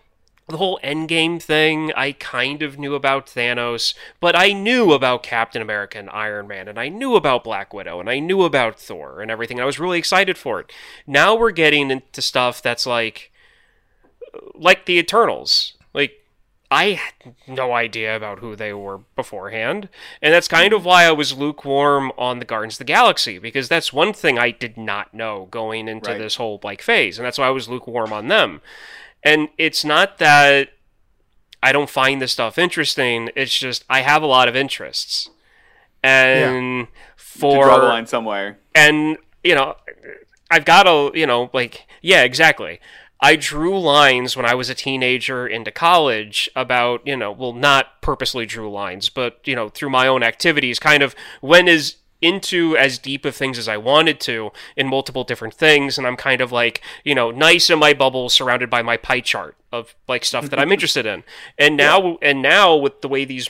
the whole Endgame thing. I kind of knew about Thanos, but I knew about Captain America and Iron Man, and I knew about Black Widow, and I knew about Thor and everything. I was really excited for it. Now we're getting into stuff that's like, like the Eternals. Like, I had no idea about who they were beforehand. And that's kind of why I was lukewarm on the Guardians of the Galaxy, because that's one thing I did not know going into Right. this whole like phase. And that's why I was lukewarm on them. And it's not that I don't find this stuff interesting, it's just I have a lot of interests. And To for draw the line somewhere. and you know i've got a you know like yeah exactly i drew lines when i was a teenager into college about you know well not purposely drew lines but you know through my own activities kind of when is into as deep of things as I wanted to in multiple different things, and I'm kind of like, you know, nice in my bubble, surrounded by my pie chart of like stuff that I'm interested in. And now, and now with the way these,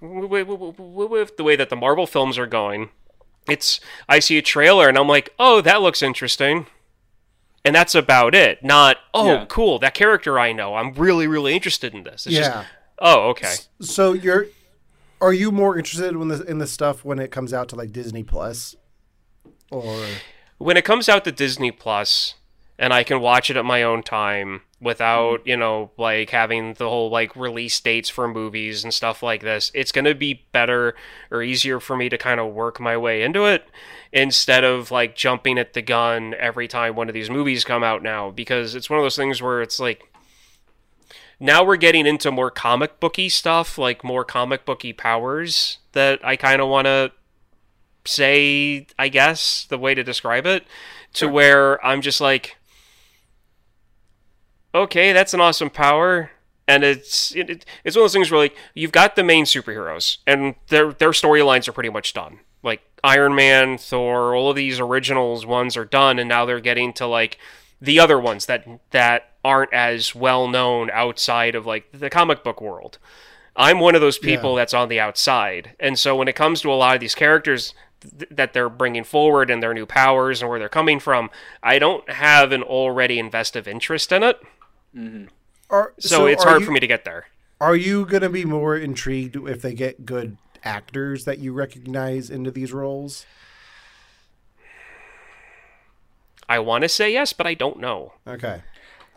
with the way that the Marvel films are going, it's I see a trailer and I'm like, oh, that looks interesting. And that's about it. Not, oh, Yeah. cool, that character I know. I'm really, really interested in this. It's Yeah. just, oh, okay. So you're are you more interested in this in stuff when it comes out to like Disney Plus? Or when it comes out to Disney Plus and I can watch it at my own time without, you know, like having the whole like release dates for movies and stuff like this, it's going to be better or easier for me to kind of work my way into it instead of like jumping at the gun every time one of these movies come out now because it's one of those things where it's like now we're getting into more comic booky stuff, like more comic booky powers that I kind of want to say, I guess, the way to describe it, to where I'm just like, okay, that's an awesome power. And it's it, it- it's one of those things where like you've got the main superheroes and their their storylines are pretty much done. Like Iron Man, Thor, all of these originals ones are done, and now they're getting to like the other ones that that aren't as well known outside of like the comic book world. I'm one of those people that's on the outside. And so when it comes to a lot of these characters th- that they're bringing forward and their new powers and where they're coming from, I don't have an already invested interest in it. Mm-hmm. are, So, it's hard you- for me to get there. Are you going to be more intrigued if they get good actors that you recognize into these roles? I want to say yes, but I don't know. Okay.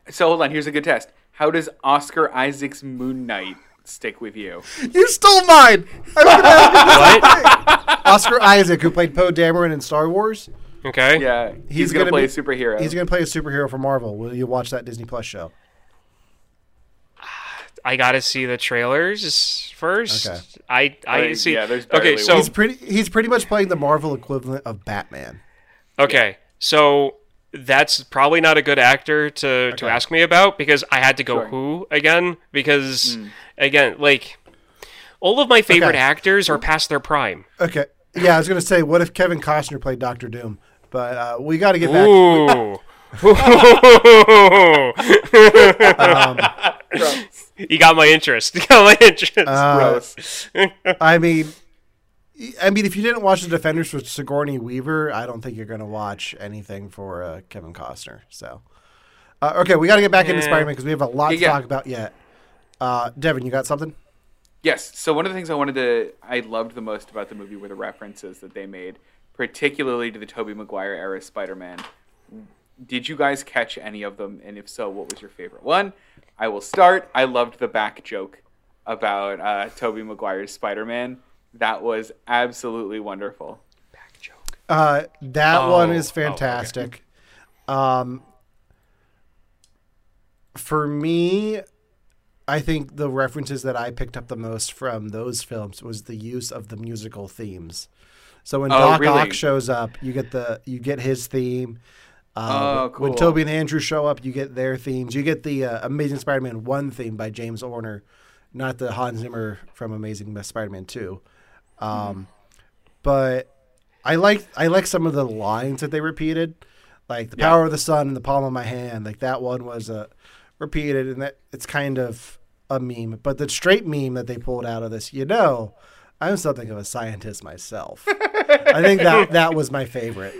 So hold on. Here's a good test. How does Oscar Isaac's Moon Knight stick with you? You stole mine. What? Oscar Isaac, who played Poe Dameron in Star Wars, Okay. Yeah, he's, He's gonna, gonna play be- a superhero. he's going to play a superhero for Marvel. Will you watch that Disney Plus show? I got to see the trailers first. Okay. I uh, I Right, see. yeah, there's okay, so one. He's pretty. He's pretty much playing the Marvel equivalent of Batman. Okay, so that's probably not a good actor to, to ask me about because I had to go Sure. who again because again like all of my favorite Okay. actors are past their prime. Okay. Yeah, I was going to say, what if Kevin Costner played Doctor Doom? But uh, we got to get back. Ooh. Gross. you got my interest. You got my interest. Uh. I mean, I mean, if you didn't watch the Defenders with Sigourney Weaver, I don't think you're going to watch anything for uh, Kevin Costner. So, uh, okay, we got to get back into Yeah. Spider-Man because we have a lot to Yeah, yeah. talk about yet. Uh, Devin, you got something? Yes. So one of the things I wanted to, I loved the most about the movie were the references that they made, particularly to the Tobey Maguire era Spider-Man. Did you guys catch any of them? And if so, what was your favorite one? I will start. I loved the back joke about uh, Tobey Maguire's Spider-Man. That was absolutely wonderful. Back joke. Uh, that Oh, one is oh, okay. fantastic. Um, for me, I think the references that I picked up the most from those films was the use of the musical themes. So when Oh, Doc really? Ock shows up, you get the you get his theme. Uh, Oh, when- When. Tobey and Andrew show up, you get their themes. You get the uh, Amazing Spider-Man one theme by James Horner, not the Hans Zimmer from Amazing Spider-Man two. Um, But I like I like some of the lines that they repeated, like the Yeah. power of the sun in the palm of my hand. Like that one was uh, repeated, and that it's kind of a meme. But the straight meme that they pulled out of this, you know, I'm something of a scientist myself. I think that that was my favorite.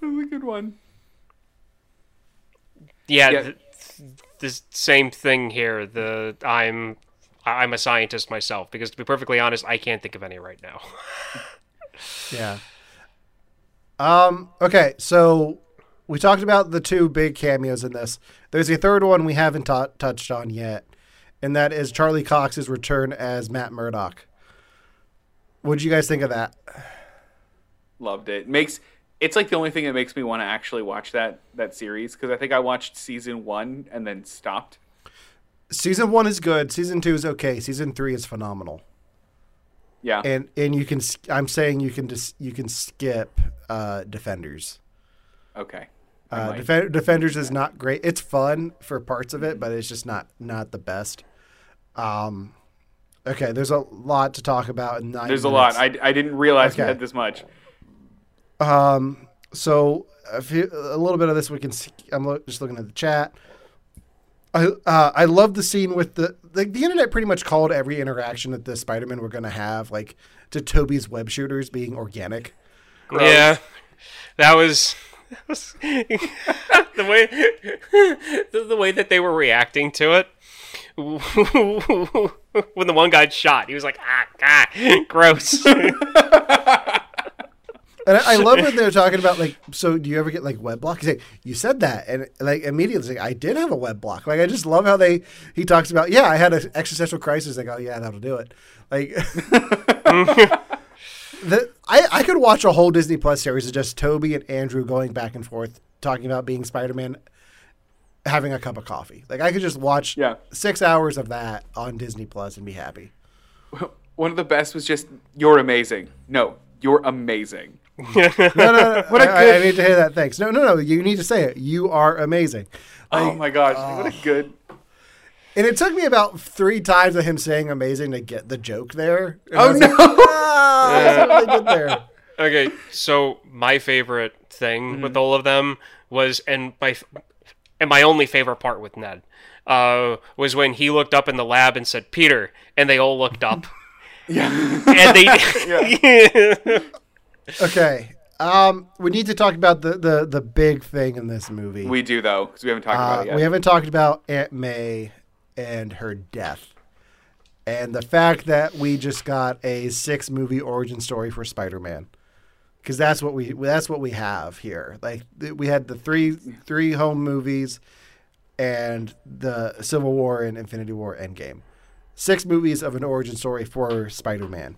That was a good one. Yeah, Yeah. th- the same thing here. The I'm I'm a scientist myself because to be perfectly honest, I can't think of any right now. Yeah. Um. Okay. So we talked about the two big cameos in this. There's a third one we haven't ta- touched on yet, and that is Charlie Cox's return as Matt Murdock. What did you guys think of that? Loved it. Makes it's like the only thing that makes me want to actually watch that that series because I think I watched season one and then stopped. Season one is good. Season two is okay. Season three is phenomenal. Yeah. And and you can. I'm saying you can just you can skip uh, Defenders. okay. Uh. Defen- Defenders is not great. It's fun for parts of it, but it's just not not the best. Um, okay, there's a lot to talk about. In nine There's a lot. I, I didn't realize Okay. we had this much. Um, so a, few, a little bit of this we can see. I'm lo- just looking at the chat. I uh, I love the scene with the like the internet pretty much called every interaction that the Spider-Man were going to have like to Tobey's web shooters being organic. Yeah, that was, the way the, the way that they were reacting to it. when the one guy shot, he was like, "Ah, ah gross." And I, I love when they're talking about like, so do you ever get like web block? He's like, you said that, and like immediately, like, I did have a web block. Like, I just love how they he talks about, yeah, I had an existential crisis. Like, go, yeah, that'll do it. Like, the I I could watch a whole Disney Plus series of just Tobey and Andrew going back and forth talking about being Spider Man, having a cup of coffee. Like, I could just watch Yeah. six hours of that on Disney Plus and be happy. One of the best was just "You're amazing." No, you're amazing. No, no, no. What a I, I good- need to hear that. Thanks. No, no, no. You need to say it. You are amazing. oh my gosh, what a good. And it took me about three times of him saying amazing to get the joke there. And Oh was no! like, ah, that's what they there. okay, so my favorite thing with all of them was, and my and my only favorite part with Ned uh, was when he looked up in the lab and said Peter, and they all looked up, yeah. and they. Okay. Um, we need to talk about the, the, the big thing in this movie. we do though, because we haven't talked Uh, about it yet. we haven't talked about Aunt May and her death. And the fact that we just got a six movie origin story for Spider-Man. Cuz that's what we that's what we have here. Like we had the three three home movies and the Civil War and Infinity War Endgame. Six movies of an origin story for Spider-Man.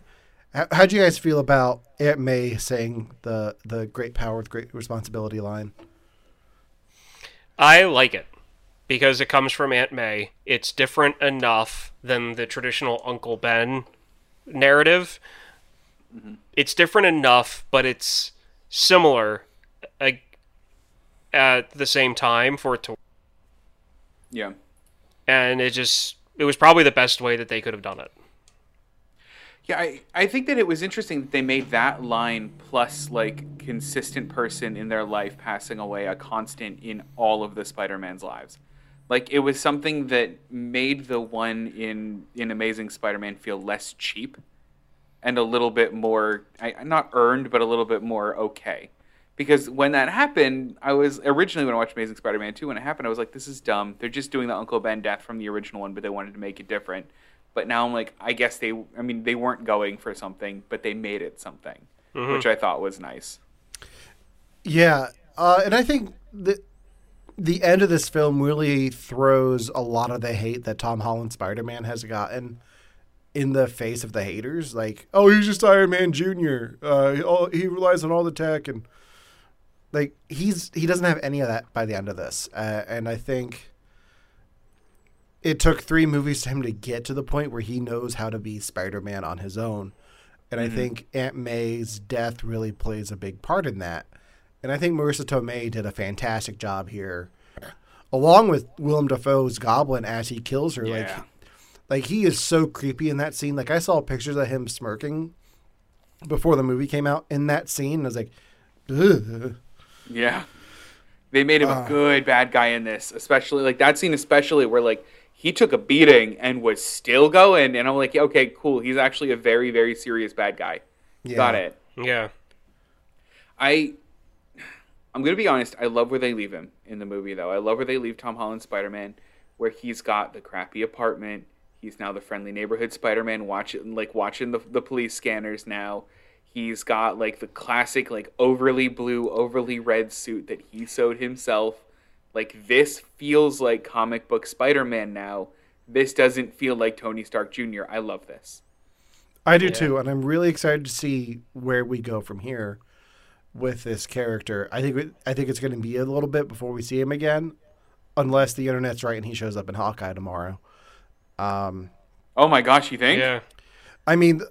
How, how'd you guys feel about Aunt May saying the the great power with great responsibility line? I like it because it comes from Aunt May. It's different enough than the traditional Uncle Ben narrative. It's different enough, but it's similar uh, at the same time for it to. yeah. And it just it was probably the best way that they could have done it. Yeah, I, I think that it was interesting that they made that line plus like consistent person in their life passing away a constant in all of the Spider-Man's lives. Like it was something that made the one in in Amazing Spider-Man feel less cheap and a little bit more I, not earned but a little bit more okay. Because when that happened, I was originally when I watched Amazing Spider-Man 2 when it happened, I was like this is dumb. They're just doing the Uncle Ben death from the original one, but they wanted to make it different. But now I'm like, I guess they, I mean, they weren't going for something, but they made it something, which I thought was nice. Yeah, uh, and I think the the end of this film really throws a lot of the hate that Tom Holland Spider Man has gotten in the face of the haters. Like, oh, he's just Iron Man Junior. Uh, he, he relies on all the tech and like he's he doesn't have any of that by the end of this. Uh, and I think it took three movies to him to get to the point where he knows how to be Spider Man on his own. And I mm-hmm. think Aunt May's death really plays a big part in that. And I think Marisa Tomei did a fantastic job here, along with Willem Dafoe's Goblin as he kills her. Like, Yeah. like he is so creepy in that scene. Like I saw pictures of him smirking before the movie came out in that scene. I was like, Ugh. Yeah. They made him a uh. good bad guy in this, especially like that scene, especially where like he took a beating and was still going. And I'm like, okay, cool. He's actually a very, very serious bad guy. Yeah. Got it. Yeah. I I'm gonna be honest. I love where they leave him in the movie, though. I love where they leave Tom Holland Spider Man, where he's got the crappy apartment. He's now the friendly neighborhood Spider Man, watching like watching the the police scanners now. He's got like the classic like overly blue, overly red suit that he sewed himself. Like this feels like comic book Spider Man now. This doesn't feel like Tony Stark Jr. I love this. I do too, and I'm really excited to see where we go from here with this character. I think I think it's going to be a little bit before we see him again, unless the internet's right and he shows up in Hawkeye tomorrow. Um, Oh my gosh, you think? Yeah. I mean,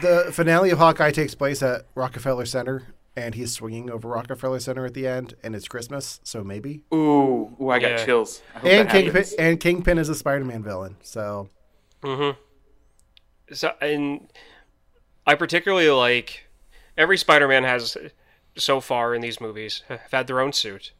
the finale of Hawkeye takes place at Rockefeller Center, and he's swinging over Rockefeller Center at the end, and it's Christmas, so maybe. Ooh, ooh, I got Yeah. chills. I And Kingpin, happens. and Kingpin is a Spider-Man villain, so Mm-hmm. So and I particularly like every Spider-Man has so far in these movies have had their own suit.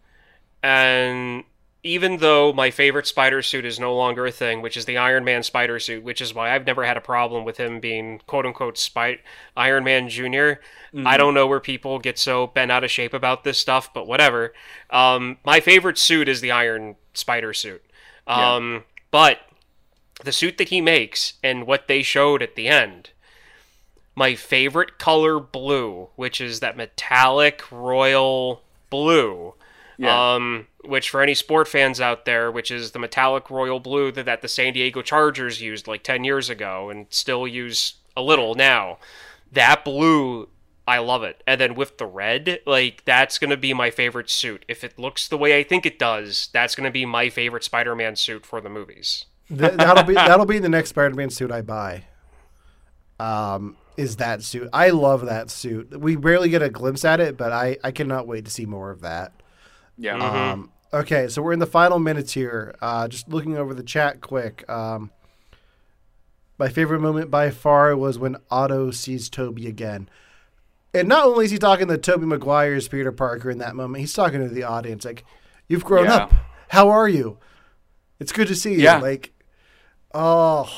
And even though my favorite spider suit is no longer a thing, which is the Iron Man spider suit, which is why I've never had a problem with him being quote unquote Spy- Iron Man junior Mm-hmm. I don't know where people get so bent out of shape about this stuff, but whatever. Um, my favorite suit is the Iron Spider suit. Um, But the suit that he makes and what they showed at the end, my favorite color blue, which is that metallic royal blue. Yeah. Um, which for any sport fans out there, which is the metallic royal blue that, that the San Diego Chargers used like 10 years ago and still use a little now. That blue, I love it. And then with the red, like that's going to be my favorite suit. If it looks the way I think it does, that's going to be my favorite Spider-Man suit for the movies. Th- that'll be that'll be the next Spider-Man suit I buy. Um, is that suit? I love that suit. We barely get a glimpse at it, but I I cannot wait to see more of that. Yeah. Um, okay, so we're in the final minutes here. Uh, just looking over the chat quick. Um, my favorite moment by far was when Otto sees Tobey again. And not only is he talking to Tobey Maguire's Peter Parker in that moment, he's talking to the audience like, "You've grown Yeah. up. How are you? It's good to see you." Yeah. Like, oh,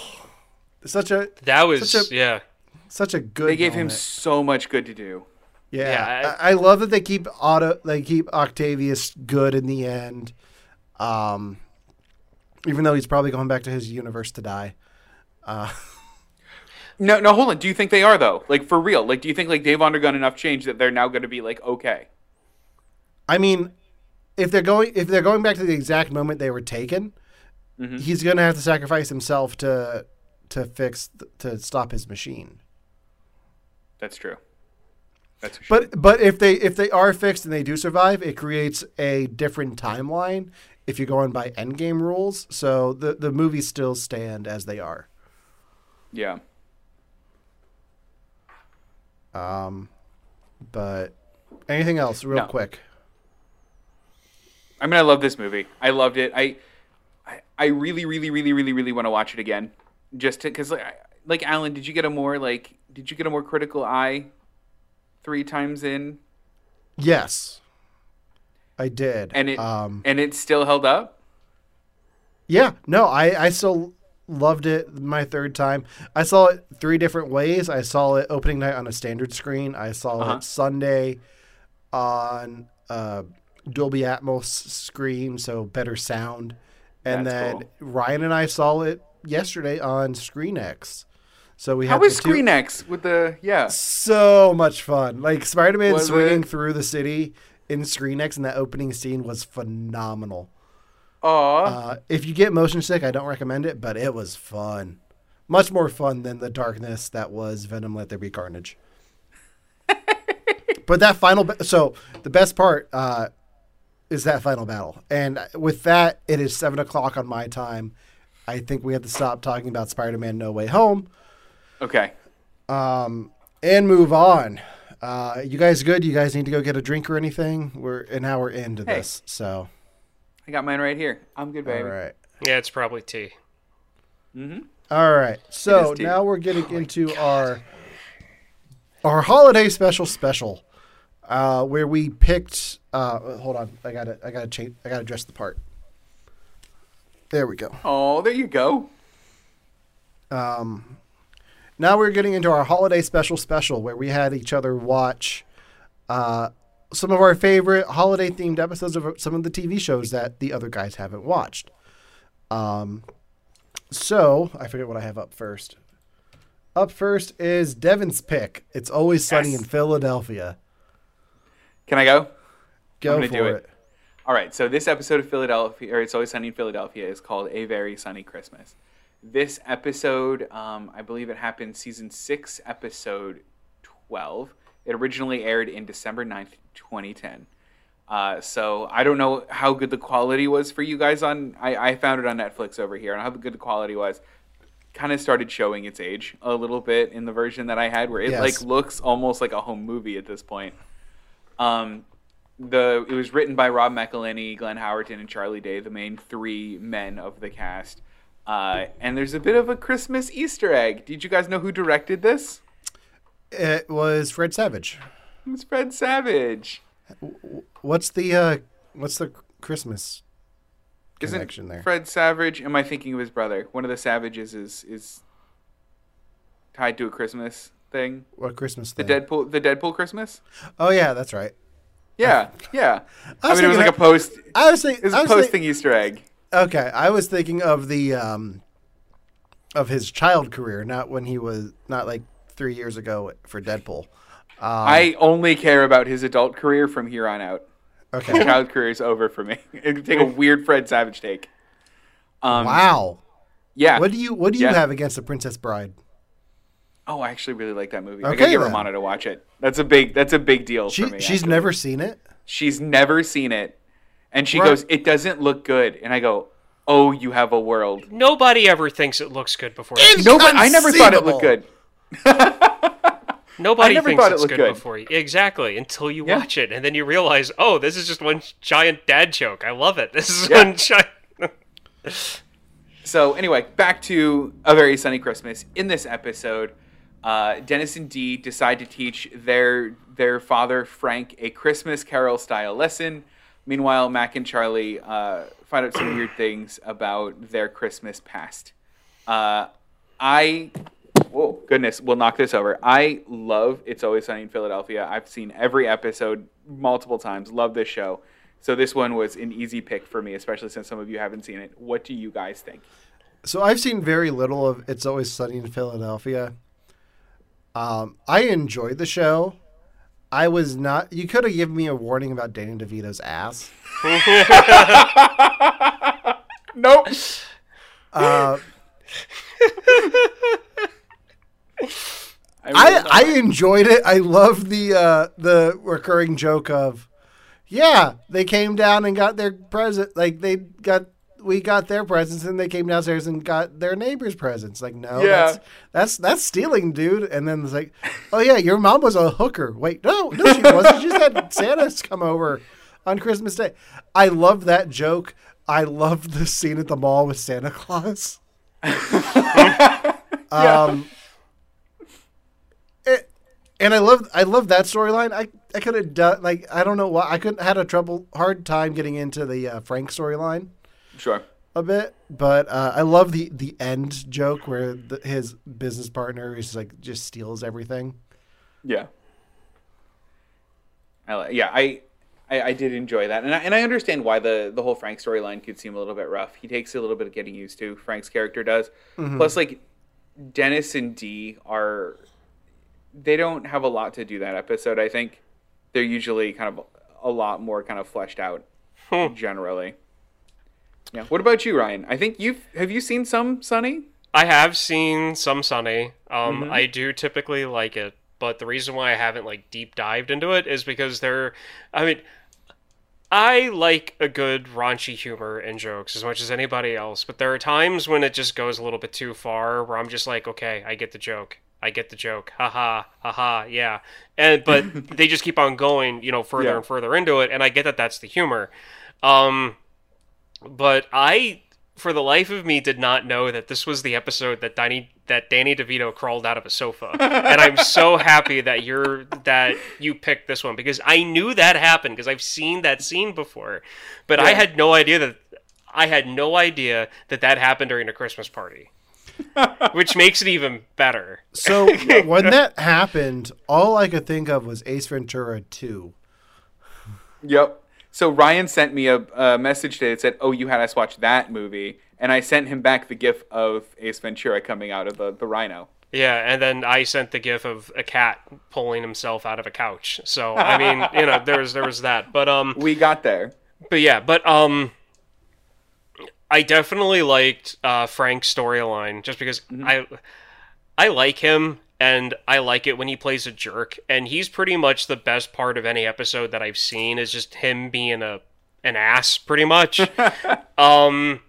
such a That was Such a- yeah. such a good. they gave him so much good to do. Yeah, Yeah, I, I love that they keep Otto, they keep Octavius good in the end. Um, even though he's probably going back to his universe to die. No, no, hold on. Do you think they are though? Like for real? Like, do you think like they've undergone enough change that they're now going to be like okay? I mean, if they're going if they're going back to the exact moment they were taken, Mm-hmm. he's going to have to sacrifice himself to to fix to stop his machine. That's true. That's. But but if they if they are fixed and they do survive, it creates a different timeline if you're going by endgame rules. So the the movies still stand as they are. yeah. Um, but anything else, real No. quick? I mean, I love this movie. I loved it. I, I, I really, really, really, really, really want to watch it again. Just to because, like, like Alan, did you get a more like, did you get a more critical eye three times in, Yes, I did. and it, um, and it still held up? yeah, no, I I still loved it. My third time, I saw it three different ways. I saw it opening night on a standard screen. I saw Uh-huh. it Sunday on uh, Dolby Atmos screen, so better sound. And That's then cool. Ryan and I saw it yesterday on Screen X. So we had How was Screen X with the yeah? so much fun. Like Spider Man swinging it? through the city in Screen X and that opening scene was phenomenal. Aw, Uh, if you get motion sick, I don't recommend it, but it was fun. Much more fun than the darkness that was Venom Let There Be Carnage. but that final, ba- so the best part uh, is that final battle. And with that, it is seven o'clock on my time. I think we have to stop talking about Spider Man No Way Home okay. um, and move on. Uh, you guys good? You guys need to go get a drink or anything? We're an hour into Hey. this, so I got mine right here. I'm good, baby. all right. Yeah, it's probably tea. Mm-hmm. All right. So It is deep. now we're getting into our our holiday special special, uh, where we picked. Uh, hold on, I gotta I gotta change. I gotta dress the part. There we go. Oh, there you go. Um, now we're getting into our holiday special special, where we had each other watch uh, some of our favorite holiday themed episodes of some of the TV shows that the other guys haven't watched. Um, so I forget what I have up first. Up first is Devin's pick. It's always sunny Yes. in Philadelphia. Can I go? Go for do it. it. All right, so this episode of Philadelphia, or It's Always Sunny in Philadelphia, is called A Very Sunny Christmas. This episode, um, I believe it happened season 6, episode 12. It originally aired in December 9th, 2010. Uh, so I don't know how good the quality was for you guys on. I, I found it on Netflix over here, and how good the quality was. Kind of started showing its age a little bit in the version that I had, where it Yes. like looks almost like a home movie at this point. Um, the it was written by Rob McElhenney, Glenn Howerton, and Charlie Day, the main three men of the cast. Uh, and there's a bit of a Christmas Easter egg. Did you guys know who directed this? It was Fred Savage. It's Fred Savage. What's the uh, what's the Christmas Isn't connection there? Fred Savage? Am I thinking of his brother? One of the Savages is is tied to a Christmas thing. what Christmas The thing? Deadpool, the Deadpool Christmas. Oh yeah, that's right. Yeah, yeah. I, was mean, it was like a post. I was thinking. It was I a was think- posting Easter egg. Okay, I was thinking of the um, of his child career, not when he was not like three years ago for Deadpool. Um, I only care about his adult career from here on out. Okay. Child career is over for me. It take a weird Fred Savage take. Um, wow. Yeah. What do you What do you Yeah. have against the Princess Bride? Oh, I actually really like that movie. I Okay, gotta get then. Romana to watch it. That's a big. That's a big deal She for me. she's actually. never seen it. She's never seen it, and she Right. goes, "It doesn't look good." And I go, "Oh, you have a world." Nobody ever thinks it looks good before. No, but I never thought it looked good. Nobody thinks thought it it's good, good. before you. Exactly, until you Yeah. watch it, and then you realize, oh, this is just one giant dad joke. I love it. This is Yeah. one giant. So anyway, back to a very sunny Christmas. In this episode, uh, Dennis and Dee decide to teach their their father Frank a Christmas Carol style lesson. Meanwhile, Mac and Charlie uh, find out some weird things about their Christmas past. Uh, I, oh goodness, we'll knock this over. I love It's Always Sunny in Philadelphia. I've seen every episode multiple times. Love this show. So this one was an easy pick for me, especially since some of you haven't seen it. What do you guys think? So I've seen very little of It's Always Sunny in Philadelphia. Um, I enjoyed the show. I was not. You could have given me a warning about Danny DeVito's ass. Nope. Uh, I, I I enjoyed it. I love the uh, the recurring joke of, yeah, they came down and got their present. Like they got we got their presents and they came downstairs and got their neighbor's presents. Like no, Yeah. that's that's that's stealing, dude. And then it's like, oh yeah, your mom was a hooker. Wait, no, no, she wasn't. She just had Santa's come over on Christmas Day. I love that joke. I love the scene at the mall with Santa Claus. um, it, and I love I love that storyline. I, I could have done like I don't know why I couldn't had a trouble hard time getting into the uh, Frank storyline sure. a bit, but uh, I love the the end joke where the, his business partner is like just steals everything. Yeah. I yeah, I, I I did enjoy that, and I, and I understand why the the whole Frank storyline could seem a little bit rough. He takes a little bit of getting used to. Frank's character does. Plus, like Dennis and Dee are, they don't have a lot to do that episode. I think they're usually kind of a lot more kind of fleshed out generally. Yeah. What about you, Ryan? I think you've have you seen some Sunny? I have seen some Sunny. Um, Mm-hmm. I do typically like it, but the reason why I haven't like deep dived into it is because they're. I mean, I like a good raunchy humor and jokes as much as anybody else, but there are times when it just goes a little bit too far, where I'm just like, okay, I get the joke. I get the joke. Haha, haha, yeah. And but they just keep on going, you know, further Yeah. and further into it, and I get that that's the humor. Um, but I, for the life of me, did not know that this was the episode that Danny that Danny DeVito crawled out of a sofa, and I'm so happy that you're that you picked this one because I knew that happened because I've seen that scene before, but I had no idea that I had no idea that that happened during a Christmas party, which makes it even better. So when that happened, all I could think of was Ace Ventura Two. Yep. So Ryan sent me a, a message today that said, "Oh, you had us watch that movie," and I sent him back the gif of Ace Ventura coming out of the, the rhino. Yeah, and then I sent the gif of a cat pulling himself out of a couch. So I mean, you know, there was there was that, but um. We got there. but yeah, but um, I definitely liked uh, Frank's storyline just because I I like him and I like it when he plays a jerk, and he's pretty much the best part of any episode that I've seen is just him being a an ass, pretty much. um.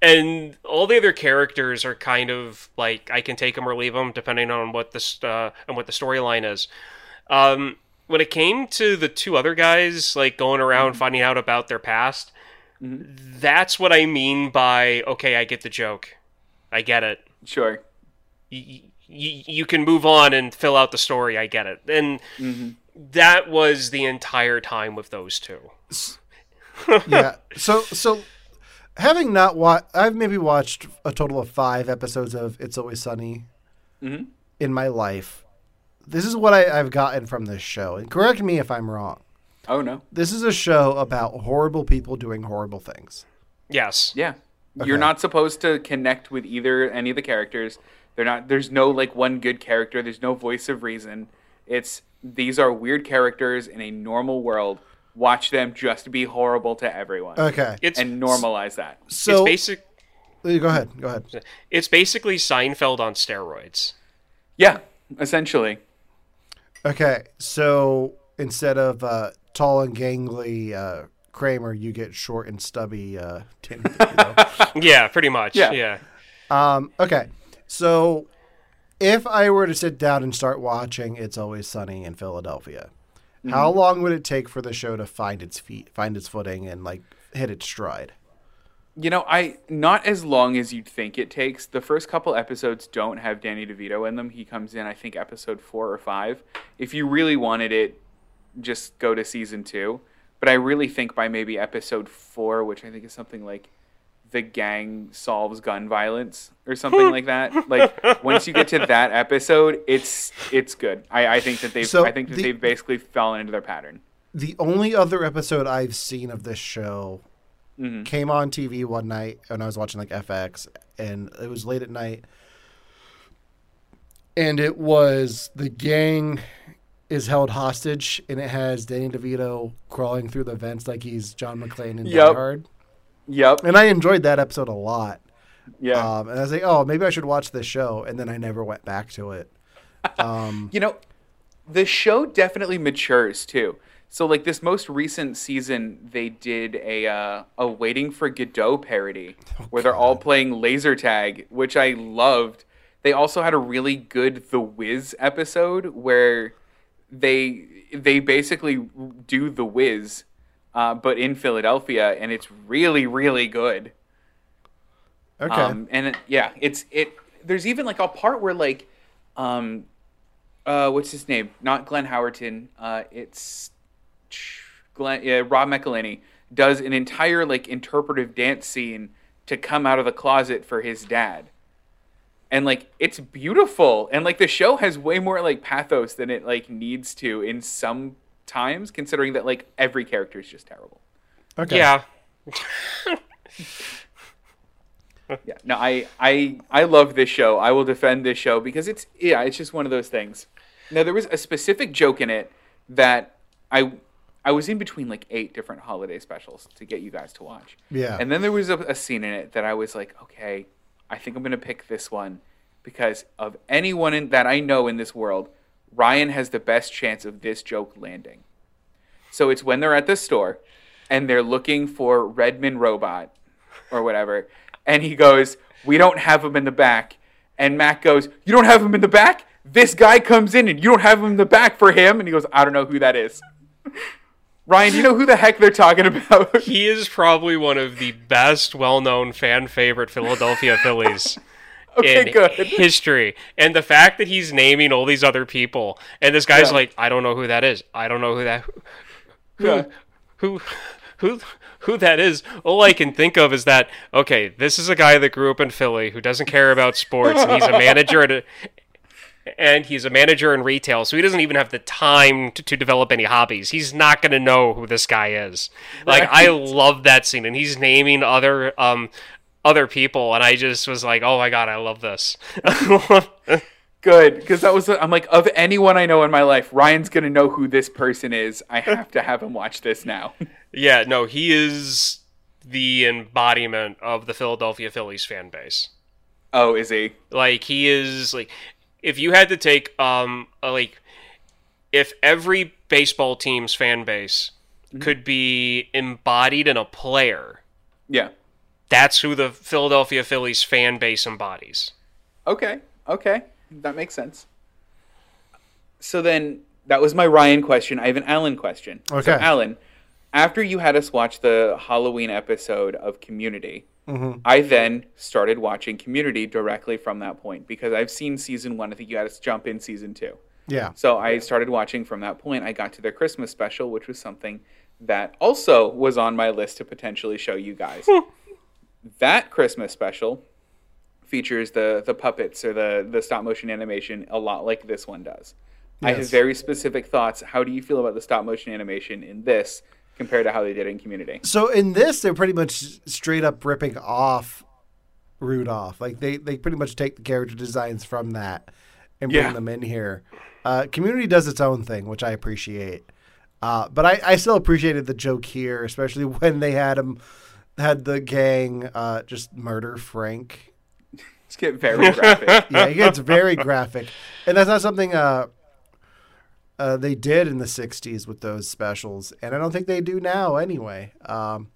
And all the other characters are kind of like I can take them or leave them depending on what this uh, and what the storyline is. Um, when it came to the two other guys like going around finding out about their past that's what i mean by okay i get the joke i get it Sure. y- y- you can move on and fill out the story i get it and that was the entire time with those two. yeah. So so having not watched, I've maybe watched a total of five episodes of It's Always Sunny Mhm. in my life. This is what I, I've gotten from this show, and correct me if I'm wrong. Oh no. This is a show about horrible people doing horrible things. Yes. Yeah. You're not supposed to connect with either any of the characters. They're not there's no like one good character. There's no voice of reason. It's these are weird characters in a normal world. Watch them just be horrible to everyone Okay. It's and normalize that. so it's basic. go ahead. Go ahead. It's basically Seinfeld on steroids. Yeah, essentially. Okay. So instead of uh, tall and gangly uh, Kramer, you get short and stubby uh, Danny DeVito. Yeah, pretty much. Yeah. yeah. Um, okay. So if I were to sit down and start watching It's Always Sunny in Philadelphia, how mm-hmm. long would it take for the show to find its feet, find its footing, and like hit its stride? You know, I not as long as you'd think it takes. The first couple episodes don't have Danny DeVito in them. He comes in, I think, episode four or five. If you really wanted it, just go to season two. But I really think by maybe episode four, which I think is something like the gang solves gun violence or something like that. Like once you get to that episode, it's it's good. I, I think that they've So I think that the- they've basically fallen into their pattern. The only other episode I've seen of this show mm-hmm. came on TV one night when I was watching like FX, and it was late at night, and it was the gang is held hostage, and it has Danny DeVito crawling through the vents like he's John McClane in Die Yep. Hard, Yep. and I enjoyed that episode a lot. Yeah. Um, and I was like, oh, maybe I should watch this show, and then I never went back to it. Um, You know, the show definitely matures too. So like this most recent season, they did a uh, a Waiting for Godot parody where they're all playing laser tag, which I loved. They also had a really good The Wiz episode where they they basically do The Wiz, uh, but in Philadelphia, and it's really really good. okay. Um, and it, yeah, it's it. There's even like a part where like, um, uh, what's his name? Not Glenn Howerton. Uh, it's Glenn. Yeah, Rob McElhenney does an entire like interpretive dance scene to come out of the closet for his dad. And like it's beautiful, and like the show has way more like pathos than it like needs to in some times, considering that like every character is just terrible. okay. Yeah. Yeah, no, I, I, I love this show. I will defend this show because it's yeah, it's just one of those things. Now there was a specific joke in it that I, I was in between like eight different holiday specials to get you guys to watch. Yeah. and then there was a, a scene in it that I was like, okay, I think I'm gonna pick this one because of anyone in, that I know in this world, Ryan has the best chance of this joke landing. So it's when they're at the store and they're looking for Redmond Robot or whatever. And he goes, We don't have him in the back. And Matt goes, You don't have him in the back? This guy comes in and you don't have him in the back for him? And he goes, I don't know who that is. Ryan, do you know who the heck they're talking about? He is probably one of the best well-known fan favorite Philadelphia Phillies Okay, in good. history. And the fact that he's naming all these other people, and this guy's Yeah. like, I don't know who that is. I don't know who that who Yeah. who who who that is. All I can think of is that okay, this is a guy that grew up in Philly who doesn't care about sports, and he's a manager at a and he's a manager in retail, so he doesn't even have the time to, to develop any hobbies. He's not going to know who this guy is. Like I love that scene, and he's naming other um other people, and I just was like, oh my god, I love this. Good, because that was, I'm like, of anyone I know in my life, Ryan's going to know who this person is. I have to have him watch this now. yeah, no, he is the embodiment of the Philadelphia Phillies fan base. oh, is he? Like he is like if you had to take um a, like if every baseball team's fan base could be embodied in a player, Yeah. That's who the Philadelphia Phillies fan base embodies. Okay. Okay. That makes sense. So then that was my Ryan question. I have an Alan question. So Okay. Alan, after you had us watch the Halloween episode of Community, mm-hmm. I then started watching Community directly from that point because I've seen season one. I think you had us jump in season two. Yeah. So I started watching from that point. I got to their Christmas special, which was something that also was on my list to potentially show you guys. That Christmas special features the the puppets or the the stop motion animation a lot like this one does. I have very specific thoughts. How do you feel about the stop motion animation in this compared to how they did in Community? So in this, they're pretty much straight up ripping off Rudolph. Like they, they pretty much take the character designs from that and bring Yeah. them in here. Uh, Community does its own thing, which I appreciate. Uh, but I, I still appreciated the joke here, especially when they had him had the gang uh, just murder Frank. Let's get very graphic. Yeah, it gets very graphic, and that's not something uh, uh, they did in the '60s with those specials, and I don't think they do now anyway. Um,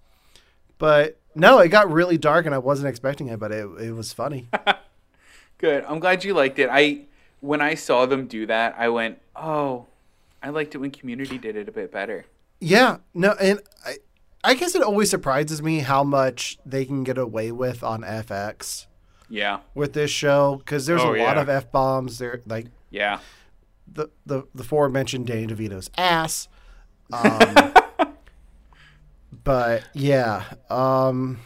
but no, it got really dark, and I wasn't expecting it, but it it was funny. Good. I'm glad you liked it. I when I saw them do that, I went, "Oh, I liked it when Community did it a bit better." yeah, no, and I I guess it always surprises me how much they can get away with on FX Yeah. with this show because there's Oh, a lot yeah. of f bombs there, like Yeah. the the the aforementioned Danny DeVito's ass. Um, but yeah, um,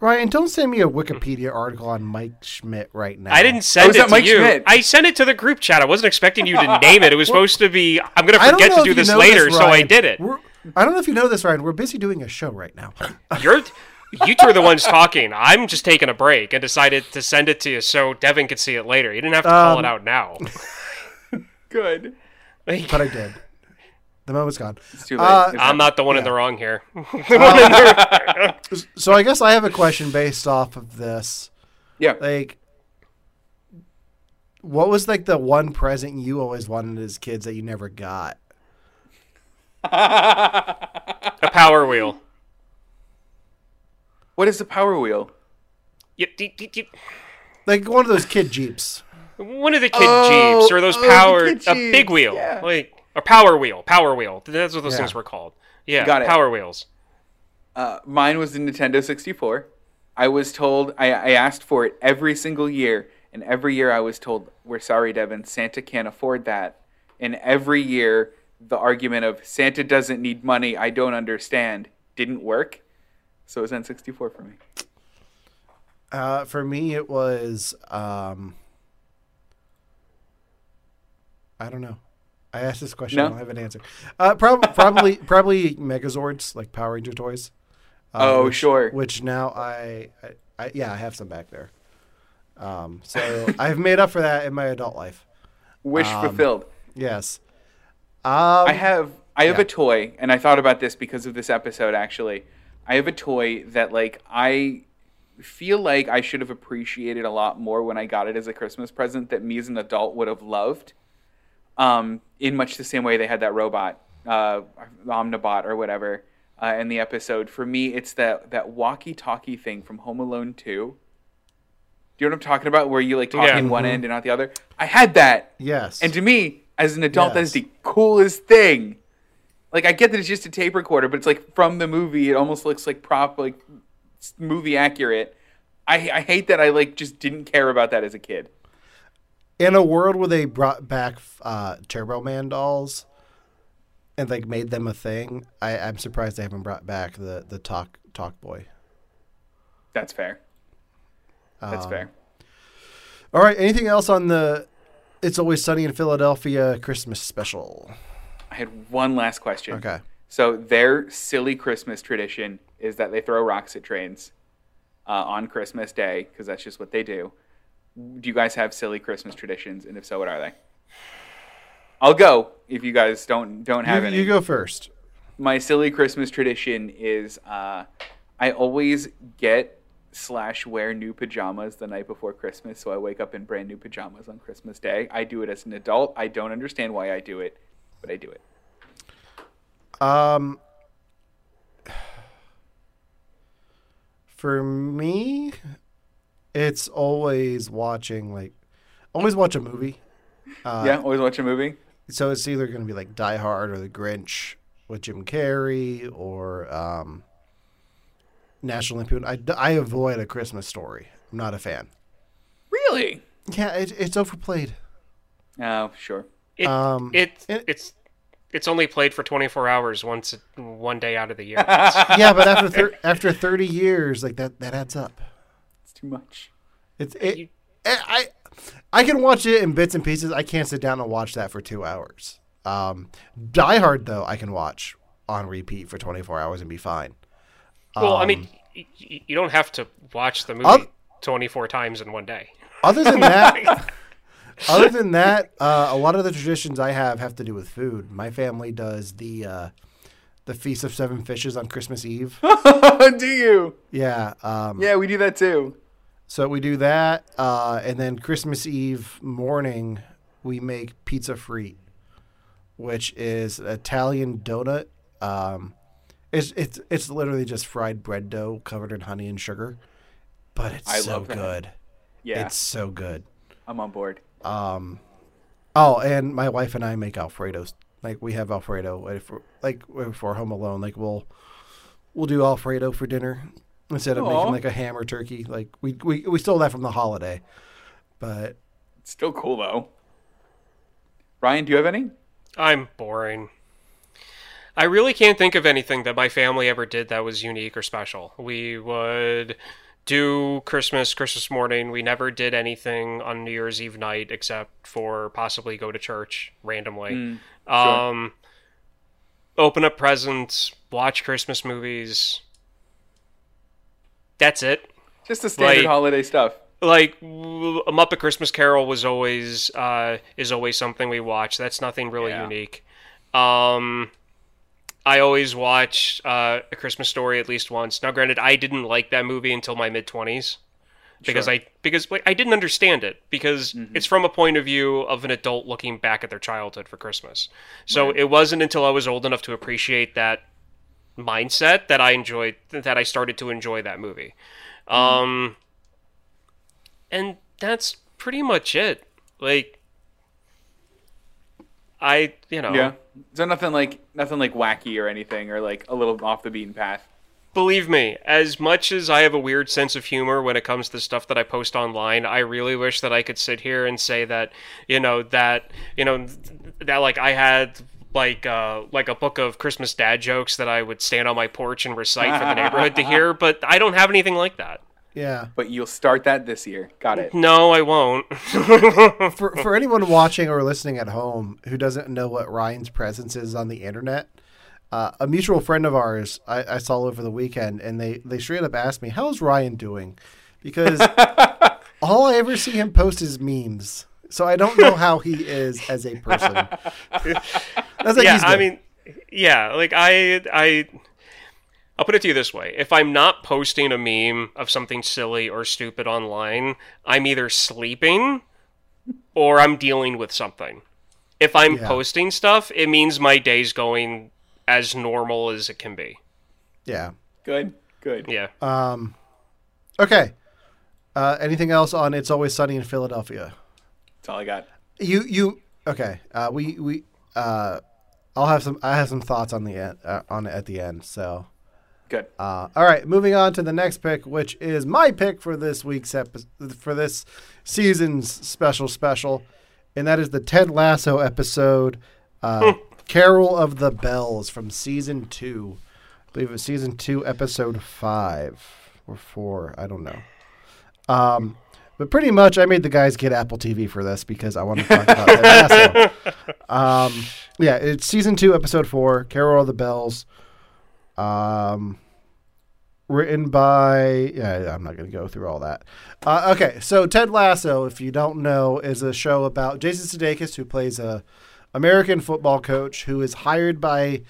Ryan, don't send me a Wikipedia article on Mike Schmidt right now. I didn't Oh, send is it that to Mike you. Schmidt? I sent it to the group chat. I wasn't expecting you to name it. It was supposed to be. I'm gonna forget to do this know later, so I did it. We're, I don't know if you know this, Ryan. We're busy doing a show right now. You're. You two are the ones talking. I'm just taking a break and decided to send it to you so Devin could see it later. You didn't have to call Um, it out now. Good. but I did. The moment's gone. It's too late. Uh, It's I'm not- not the one in the wrong here. So I guess I have a question based off of this. Yeah. Like, what was like the one present you always wanted as kids that you never got? A power wheel. What is a Power Wheel? You- Like one of those kid jeeps. One of the kid Oh, jeeps or those oh, power a big wheel, yeah. like a power wheel, power wheel. That's what those Yeah. things were called. Yeah, Got it. power wheels. Uh, mine was the Nintendo 64. I was told I, I asked for it every single year, and every year I was told, "We're sorry, Devin, Santa can't afford that." And every year, the argument of Santa doesn't need money, I don't understand, didn't work. So it was N64 for me. Uh, for me, it was. Um, I don't know. I asked this question. I don't have an answer. Uh, prob- probably, probably Megazords, like Power Ranger toys. Uh, Oh, which- sure. Which now I, I, I, yeah, I have some back there. Um, so I've made up for that in my adult life. Wish Um, fulfilled. Yes. Um, I have I have yeah. a toy, and I thought about this because of this episode. Actually, I have a toy that like I feel like I should have appreciated a lot more when I got it as a Christmas present. That me as an adult would have loved. Um, in much the same way they had that robot, uh, Omnibot or whatever, uh, in the episode. For me, it's that that walkie-talkie thing from Home Alone Two. Do you know what I'm talking about? Where you like talk Yeah. in one end and not the other. I had that. Yes. And to me, as an adult, that is the coolest thing. Like I get that it's just a tape recorder, but it's like from the movie. It almost looks like prop, like movie accurate. I I hate that I like just didn't care about that as a kid. in a world where they brought back uh, Turbo Man dolls and like made them a thing, I, I'm surprised they haven't brought back the the talk talk boy. That's fair. That's Um, fair. All right. Anything else on the It's Always Sunny in Philadelphia Christmas special? I had one last question. Okay. So their silly Christmas tradition is that they throw rocks at trains uh, on Christmas Day because that's just what they do. Do you guys have silly Christmas traditions, and if so, what are they? I'll go if you guys don't don't have You, any. you go first. my silly Christmas tradition is uh, I always get slash wear new pajamas the night before Christmas, so I wake up in brand new pajamas on Christmas Day. I do it as an adult. I don't understand why I do it, but I do it. Um, for me, it's always watching like always watch a movie. Uh, yeah, always watch a movie. So it's either going to be like Die Hard or The Grinch with Jim Carrey or um, National Lampoon. I, I avoid a Christmas story. I'm not a fan. Really? Yeah, it, it's overplayed. Oh, sure. It, Um, it, it- it's it's only played for 24 hours once one day out of the year. yeah, but after thir- after thirty years, like that that adds up. It's too much. It's it. You- I I can watch it in bits and pieces. I can't sit down and watch that for two hours. Um, Die Hard though, I can watch on repeat for twenty four hours and be fine. Well, I Um, mean, y- y- you don't have to watch the movie Oth- 24 times in one day. Other than that, other than that, uh, a lot of the traditions I have have to do with food. My family does the uh, the feast of seven fishes on Christmas Eve. do you? Yeah, um, Yeah, we do that too. So we do that, uh, and then Christmas Eve morning we make pizza frite, which is Italian donut. Um, it's it's it's literally just fried bread dough covered in honey and sugar, but it's I so love that. good. Yeah, It's so good. I'm on board. Um, oh, and my wife and I make Alfredos. Like we have Alfredo if we're, like if we're home alone. Like we'll we'll do Alfredo for dinner instead of Aw. making like a ham or turkey. Like we we we stole that from the holiday, but It's still cool though. Ryan, do you have any? I'm boring. I really can't think of anything that my family ever did that was unique or special. We would do Christmas, Christmas morning. We never did anything on New Year's Eve night except for possibly go to church randomly. Um, open up presents, watch Christmas movies. That's it. Just the standard Like- holiday stuff. like a Muppet Christmas Carol was always uh, is always something we watch. That's nothing really Yeah. unique. Um, I always watch uh, a Christmas Story at least once. Now, granted, I didn't like that movie until my mid twenties because Sure. I because like, I didn't understand it because it's from a point of view of an adult looking back at their childhood for Christmas. So it wasn't until I was old enough to appreciate that mindset that I enjoyed that I started to enjoy that movie. Um, and that's pretty much it. Like, I you know Yeah. So nothing like nothing like wacky or anything or like a little off the beaten path. believe me, as much as I have a weird sense of humor when it comes to stuff that I post online, I really wish that I could sit here and say that, you know, that, you know, that like I had like uh like a book of Christmas dad jokes that I would stand on my porch and recite for the neighborhood to hear, but I don't have anything like that. Yeah. But you'll start that this year. Got it. No, I won't. For for anyone watching or listening at home who doesn't know what Ryan's presence is on the internet, uh, a mutual friend of ours I, I saw over the weekend, and they they straight up asked me, "How's Ryan doing?" Because all I ever see him post is memes. So I don't know how he is as a person. That's like yeah, he's I mean, yeah, like I, I, I'll put it to you this way: if I'm not posting a meme of something silly or stupid online, I'm either sleeping or I'm dealing with something. If I'm Yeah. posting stuff, it means my day's going as normal as it can be. yeah. Good. Good. Yeah. Um, okay. Uh, anything else on "It's Always Sunny in Philadelphia"? That's all I got. You you okay? Uh, we we uh, I'll have some I have some thoughts on the end uh, on it at the end. So Good. uh, all right, moving on to the next pick, which is my pick for this week's episode for this season's special special, and that is the Ted Lasso episode, uh, "Carol of the Bells" from season two. I believe it was season two, episode five or four. I don't know. Um, but pretty much, I made the guys get Apple TV for this because I want to talk about Ted Lasso. Um, yeah, it's season two, episode four, Carol of the Bells. Um, written by yeah, I'm not going to go through all that. Uh, okay, so Ted Lasso, if you don't know, is a show about Jason Sudeikis, who plays a American football coach who is hired by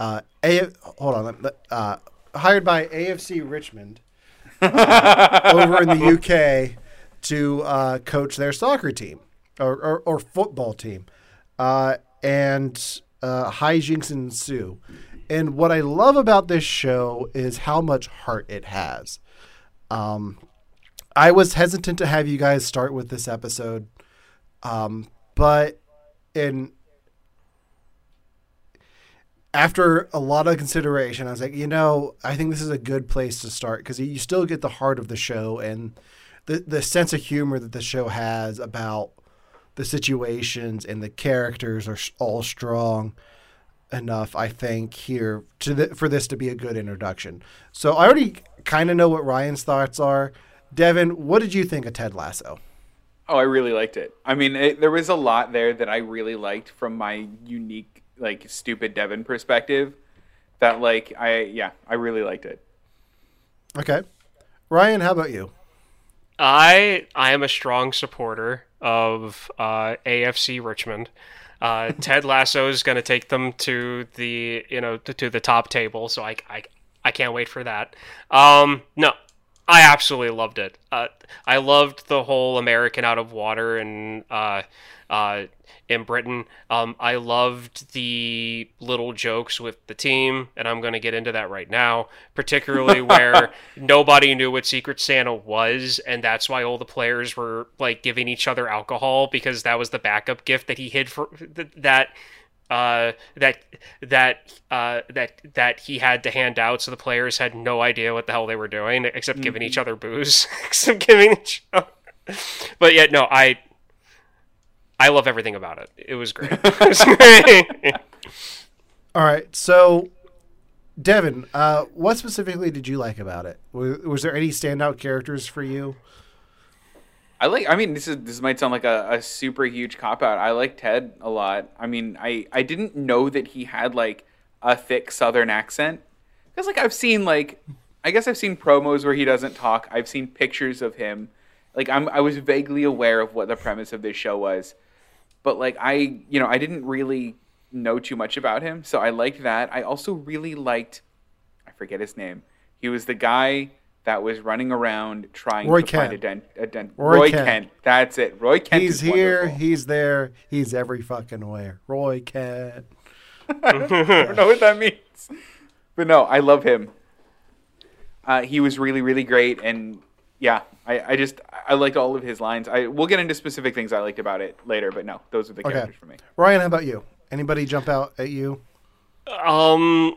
uh, a hold on, uh, hired by AFC Richmond over in the UK to uh, coach their soccer team or, or, or football team. Uh, and uh, hijinks ensue. And what I love about this show is how much heart it has. Um, I was hesitant to have you guys start with this episode, um, but in after a lot of consideration, I was like, you know, I think this is a good place to start because you still get the heart of the show and the the sense of humor that the show has about the situations and the characters are all strong enough, I think, here to the, for this to be a good introduction. So I already kind of know what Ryan's thoughts are. Devin, what did you think of Ted Lasso? Oh, I really liked it. I mean, it, there was a lot there that I really liked from my unique, like, stupid Devin perspective. That, like, I yeah, I really liked it. Okay. Ryan, how about you? I I am a strong supporter of uh, AFC Richmond. Uh, Ted Lasso is going to take them to the you know to, to the top table, so I, I I can't wait for that. Um, no, I absolutely loved it. Uh, I loved the whole American out of water and uh, uh, in Britain. Um, I loved the little jokes with the team, and I'm going to get into that right now, particularly where nobody knew what Secret Santa was, and that's why all the players were like giving each other alcohol because that was the backup gift that he hid for th- that uh, that that uh, that that he had to hand out, so the players had no idea what the hell they were doing except giving each other booze, except giving each other. But yet, no, I I love everything about it. It was great. It was great. All right. So, Devin, uh, what specifically did you like about it? Was, was there any standout characters for you? I like. I mean, this is this might sound like a, a super huge cop out. I like Ted a lot. I mean, I I didn't know that he had like a thick Southern accent because like I've seen like I guess I've seen promos where he doesn't talk. I've seen pictures of him. Like I'm I was vaguely aware of what the premise of this show was, but like I you know I didn't really know too much about him, so I liked that. I also really liked I forget his name. He was the guy that was running around trying Roy to find a Kent. dent. A dent. Roy Roy, Kent. Kent. That's it. Roy Kent. he's is here. wonderful. He's there. He's every fucking where. Roy Kent. I don't know what that means. But no, I love him. Uh, he was really, really great, and yeah, I, I just I liked all of his lines. I we'll get into specific things I liked about it later, but no, those are the Okay. characters for me. Ryan, how about you? Anybody jump out at you? Um,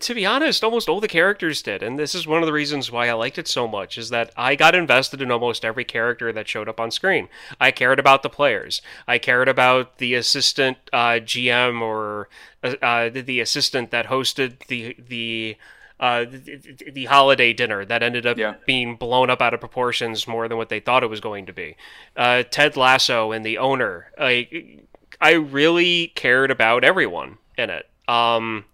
to be honest, almost all the characters did, and this is one of the reasons why I liked it so much. Is that I got invested in almost every character that showed up on screen. I cared about the players. I cared about the assistant uh, GM or uh, uh, the, the assistant that hosted the the. Uh, the, the holiday dinner that ended up Yeah. being blown up out of proportions more than what they thought it was going to be. Uh, Ted Lasso and the owner, I, I really cared about everyone in it. Um,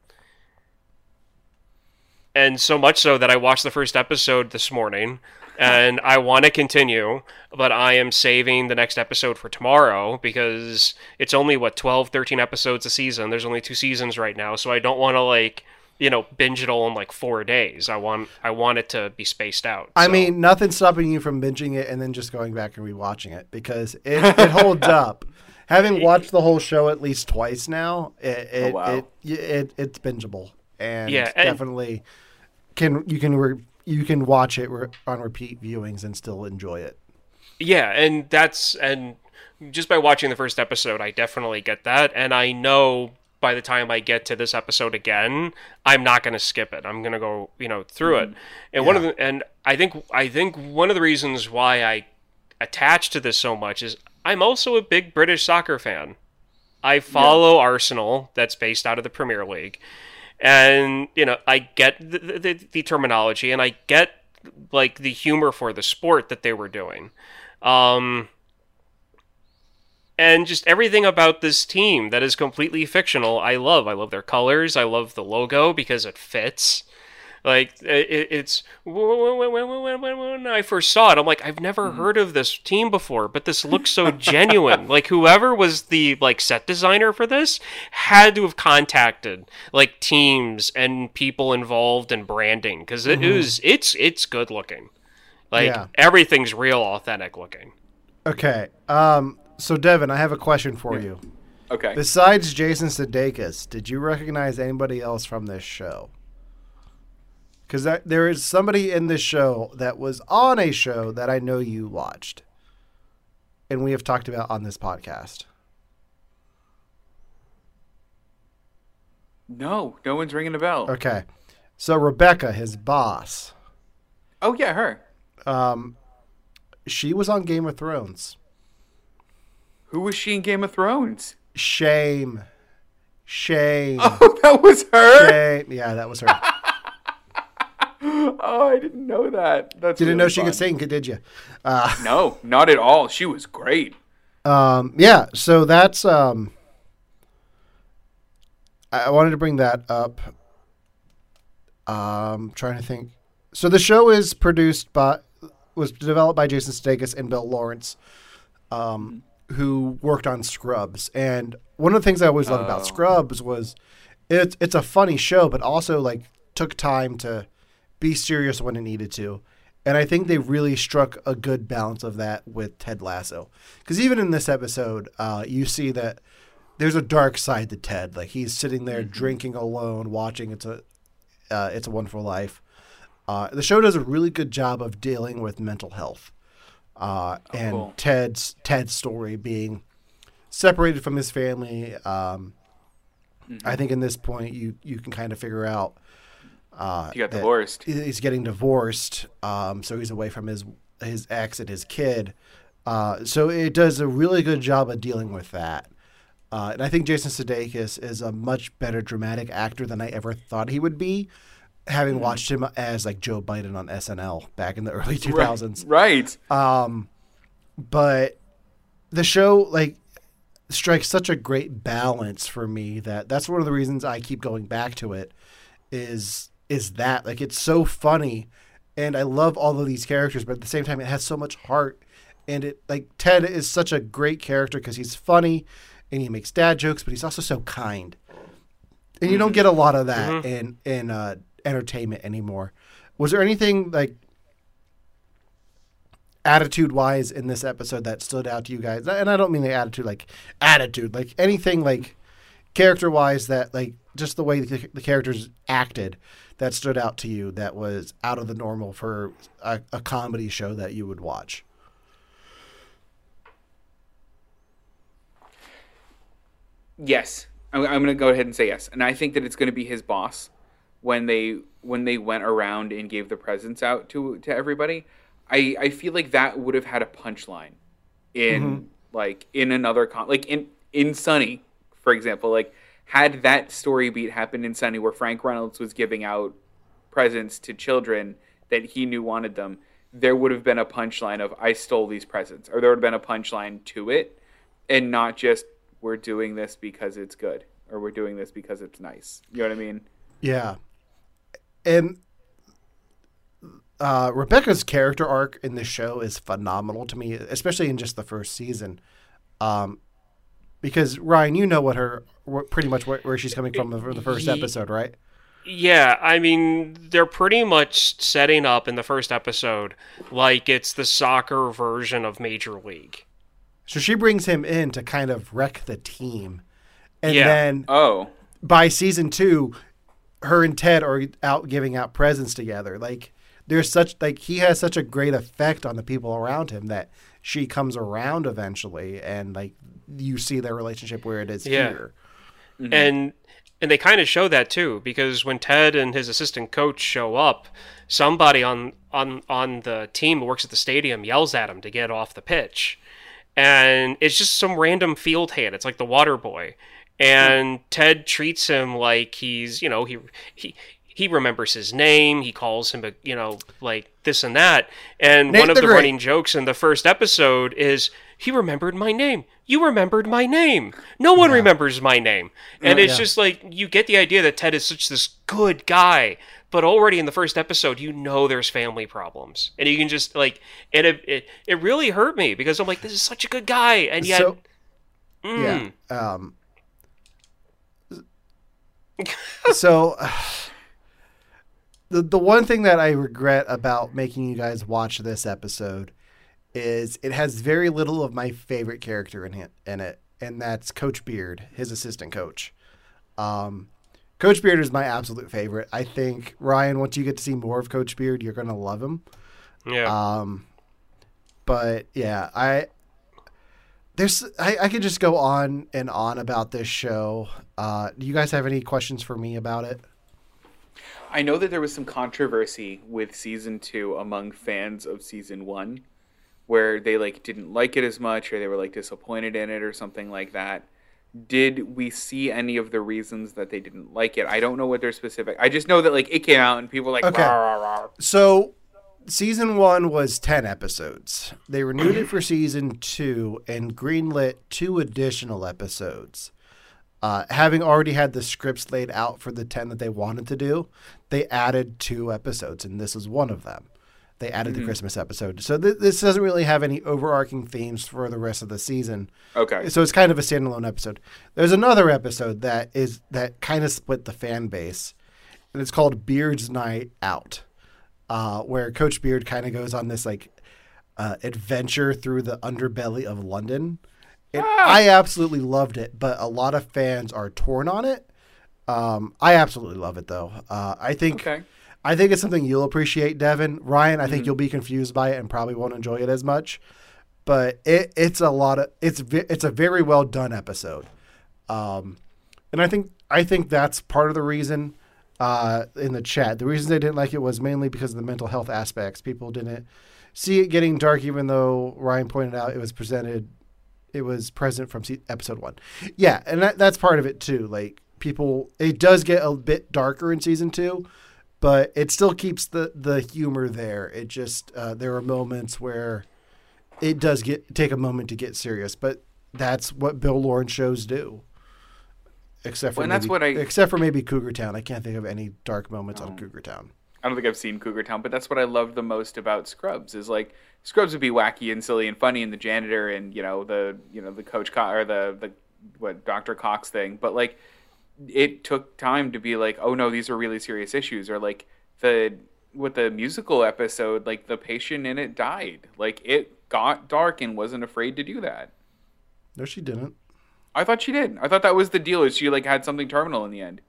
and so much so that I watched the first episode this morning, and I want to continue, but I am saving the next episode for tomorrow because it's only what 12, 13 episodes a season. There's only two seasons right now, so I don't want to like you know binge it all in like four days. I want I want it to be spaced out. I mean, nothing's stopping you from binging it and then just going back and rewatching it because it, it holds up. Having watched the whole show at least twice now, it it, oh, wow. it, it it's bingeable and Yeah, and- definitely can you can re, you can watch it re, on repeat viewings and still enjoy it. Yeah, and that's and just by watching the first episode, I definitely get that, and I know by the time I get to this episode again, I'm not going to skip it. I'm going to go, you know, through it. Mm-hmm. And one of the and I think I think one of the reasons why I attach to this so much is I'm also a big British soccer fan. I follow Arsenal, that's based out of the Premier League, and you know I get the, the, the terminology and I get like the humor for the sport that they were doing. Um, and just everything about this team that is completely fictional, I love. I love their colors. I love the logo because it fits. Like it, it's when, when, when, when, when I first saw it, I'm like, I've never heard of this team before, but this looks so genuine. Like whoever was the like set designer for this had to have contacted like teams and people involved in branding because it it is it's it's good looking. Like Yeah. everything's real authentic looking. Okay. Um. So Devin, I have a question for you. Okay. Besides Jason Sudeikis, did you recognize anybody else from this show? Because there is somebody in this show that was on a show that I know you watched, and we have talked about on this podcast. no, no one's ringing a bell. Okay, so Rebecca, his boss, Oh yeah, her. um, she was on Game of Thrones. Who was she in Game of Thrones? Shame. Shame. Oh, that was her. Shame. Yeah, that was her. Oh, I didn't know that. That's you Didn't really know she fun. could sing, did you? Uh, No, not at all. She was great. Um, yeah, so that's um, I wanted to bring that up. Um, trying to think. So the show is produced by, was developed by Jason Sudeikis and Bill Lawrence, um, who worked on Scrubs. And one of the things I always loved about Oh. Scrubs was it's it's a funny show, but also like took time to be serious when it needed to. And I think they really struck a good balance of that with Ted Lasso. Because even in this episode, uh, you see that there's a dark side to Ted. Like he's sitting there drinking alone, watching It's a uh, It's a Wonderful Life. Uh, the show does a really good job of dealing with mental health, uh, and cool. Ted's Ted's story being separated from his family. Um, I think in this point you you can kind of figure out uh, He got divorced. He's getting divorced, um, so he's away from his his ex and his kid. Uh, so it does a really good job of dealing with that. Uh, and I think Jason Sudeikis is a much better dramatic actor than I ever thought he would be, having Mm-hmm. watched him as like Joe Biden on SNL back in the early 2000s Right. but the show like strikes such a great balance for me that that's one of the reasons I keep going back to it is is that like it's so funny and I love all of these characters but at the same time it has so much heart and it like Ted is such a great character because he's funny and he makes dad jokes but he's also so kind. And you don't get a lot of that in in uh, entertainment anymore. Was there anything like attitude wise in this episode that stood out to you guys? And i don't mean the attitude like attitude like anything like character wise that like just the way the, the characters acted that stood out to you that was out of the normal for a, a comedy show that you would watch Yes, I'm, I'm going to go ahead and say yes, and I think that it's going to be his boss when they when they went around and gave the presents out to to everybody. I I feel like that would have had a punchline in mm-hmm. like in another con like in in Sunny, for example. Like had that story beat happened in Sunny where Frank Reynolds was giving out presents to children that he knew wanted them, there would have been a punchline of I stole these presents, or there would have been a punchline to it, and not just we're doing this because it's good or we're doing this because it's nice. You know what I mean? yeah and uh, rebecca's character arc in this show is phenomenal to me especially in just the first season um, because ryan you know what her pretty much where, where she's coming from for the first episode right Yeah, I mean, they're pretty much setting up in the first episode like it's the soccer version of Major League. So she brings him in to kind of wreck the team. And Yeah. then Oh, by season two, her and Ted are out giving out presents together. Like there's such like he has such a great effect on the people around him that she comes around eventually and like you see their relationship where it is Yeah. here. Mm-hmm. and and they kind of show that too because when Ted and his assistant coach show up, somebody on on on the team who works at the stadium yells at him to get off the pitch, and it's just some random field hand. It's like the water boy, and Ted treats him like he's you know he he. He remembers his name. He calls him, a, you know, like this and that. And Nate one of the the running jokes in the first episode is, "He remembered my name. You remembered my name. No one remembers my name." And it's Yeah. just like you get the idea that Ted is such this good guy, but already in the first episode, you know there's family problems, and you can just like, and it it, it really hurt me because I'm like, this is such a good guy, and yet, So mm, yeah. Um so the the one thing that I regret about making you guys watch this episode is it has very little of my favorite character in it, in it and that's Coach Beard, his assistant coach. Um, coach Beard is my absolute favorite. I think Ryan, once you get to see more of Coach Beard, you're gonna love him. yeah, Um, but yeah, I there's I, I could just go on and on about this show. Uh, do you guys have any questions for me about it? I know that there was some controversy with season two among fans of season one, where they like didn't like it as much or they were like disappointed in it or something like that. Did we see any of the reasons that they didn't like it? I don't know what they're specific. I just know that like it came out and people were like Okay. "Rah, rah, rah." So, season one was 10 episodes. They renewed it for season two and greenlit two additional episodes. Uh, having already had the scripts laid out for the 10 that they wanted to do, they added two episodes, and this is one of them. They added the Christmas episode. So, th- this doesn't really have any overarching themes for the rest of the season. Okay. So it's kind of a standalone episode. There's another episode that is that kind of split the fan base, and it's called Beard's Night Out, uh, where Coach Beard kind of goes on this like uh, adventure through the underbelly of London. And I absolutely loved it, but a lot of fans are torn on it. Um, I absolutely love it though. Uh, I think Okay. I think it's something you'll appreciate, Devin. Ryan, I think you'll be confused by it and probably won't enjoy it as much. But it, it's a lot of it's it's a very well done episode, um, and I think I think that's part of the reason uh, in the chat. The reason they didn't like it was mainly because of the mental health aspects. People didn't see it getting dark, even though Ryan pointed out it was presented, it was present from episode one. Yeah, and that, that's part of it too. Like people, it does get a bit darker in season two, but it still keeps the the humor there. It just uh, there are moments where it does get take a moment to get serious, but that's what Bill Lawrence shows do. Except for Well, and that's maybe, what I- except for maybe Cougar Town. I can't think of any dark moments on Cougar Town. I don't think I've seen Cougar Town, but that's what I love the most about Scrubs is like Scrubs would be wacky and silly and funny and the janitor and you know the you know the coach Co- or the the what Dr. Cox thing, but like it took time to be like, oh no, these are really serious issues or like the with the musical episode, like the patient in it died. Like it got dark and wasn't afraid to do that. No, she didn't. I thought she did. I thought that was the deal. Is she like had something terminal in the end?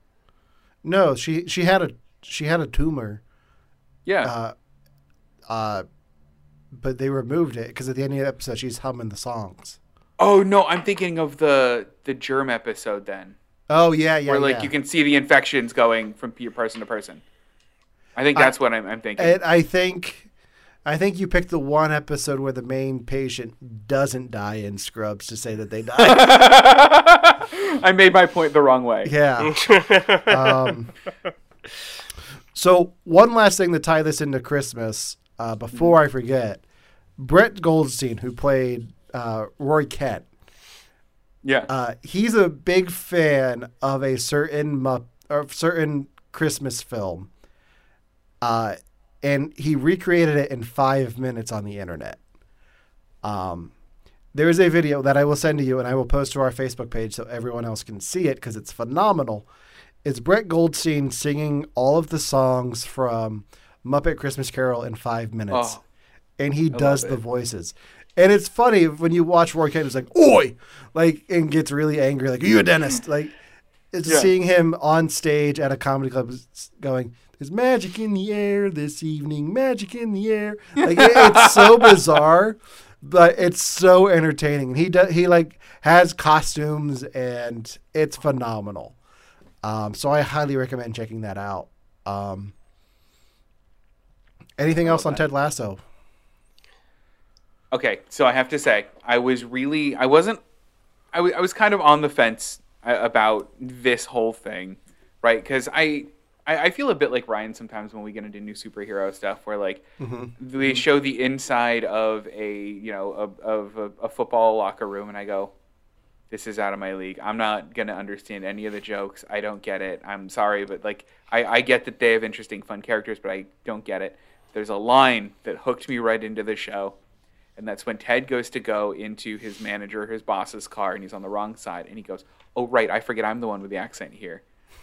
No, she she had a she had a tumor, Yeah. uh, uh, but they removed it because at the end of the episode she's humming the songs. oh no, I'm thinking of the the germ episode then. Oh yeah, yeah, where like yeah. you can see the infections going from person to person. I think that's what I'm, I'm thinking. And I think, I think you picked the one episode where the main patient doesn't die in Scrubs to say that they died. I made my point the wrong way. yeah. um, so one last thing to tie this into Christmas uh, before I forget, Brett Goldstein, who played uh, Roy Kent, Yeah. uh, he's a big fan of a certain mu- of certain Christmas film, uh, and he recreated it in five minutes on the internet. Um, there is a video that I will send to you, and I will post to our Facebook page so everyone else can see it because it's phenomenal. It's Brett Goldstein singing all of the songs from Muppet Christmas Carol in five minutes, Oh, and he does the voices. And it's funny when you watch Roy Kent, it's like, oi! Like, and gets really angry, like, are you a dentist? Like, it's Yeah. seeing him on stage at a comedy club going, there's magic in the air this evening, magic in the air. Like, it- it's so bizarre, but it's so entertaining. And he does, he like has costumes and it's phenomenal. Um, so I highly recommend checking that out. Um, anything else on Ted Lasso? Okay, so I have to say, I was really, I wasn't, I was kind of on the fence uh, about this whole thing, right? Because I, I, I feel a bit like Ryan sometimes when we get into new superhero stuff, where like they show the inside of a, you know, of, of a, a football locker room, and I go, this is out of my league. I'm not gonna understand any of the jokes. I don't get it. I'm sorry, but like I, I get that they have interesting, fun characters, but I don't get it. There's a line that hooked me right into the show, and that's when Ted goes to go into his manager, his boss's car, and he's on the wrong side, and he goes, "Oh right, I forget I'm the one with the accent here."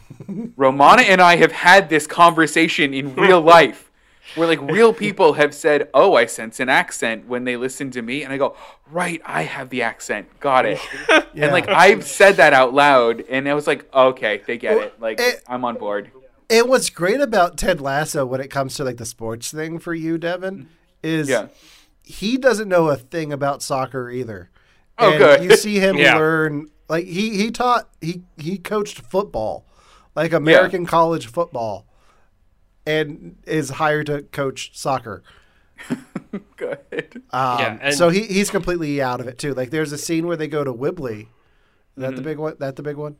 Romana and I have had this conversation in real life where like real people have said, "Oh, I sense an accent" when they listen to me, and I go, "Right, I have the accent. Got it." And like I've said that out loud, and I was like, "Okay, they get it. Like it- I'm on board." And what's great about Ted Lasso when it comes to like the sports thing for you, Devin, is Yeah. He doesn't know a thing about soccer either. Oh, and good. You see him Yeah. learn like he he taught he he coached football, like American college football, and is hired to coach soccer. Good. Um, Yeah, and- so he he's completely out of it too. Like there's a scene where they go to Wibbly. Is that the big one? That the big one?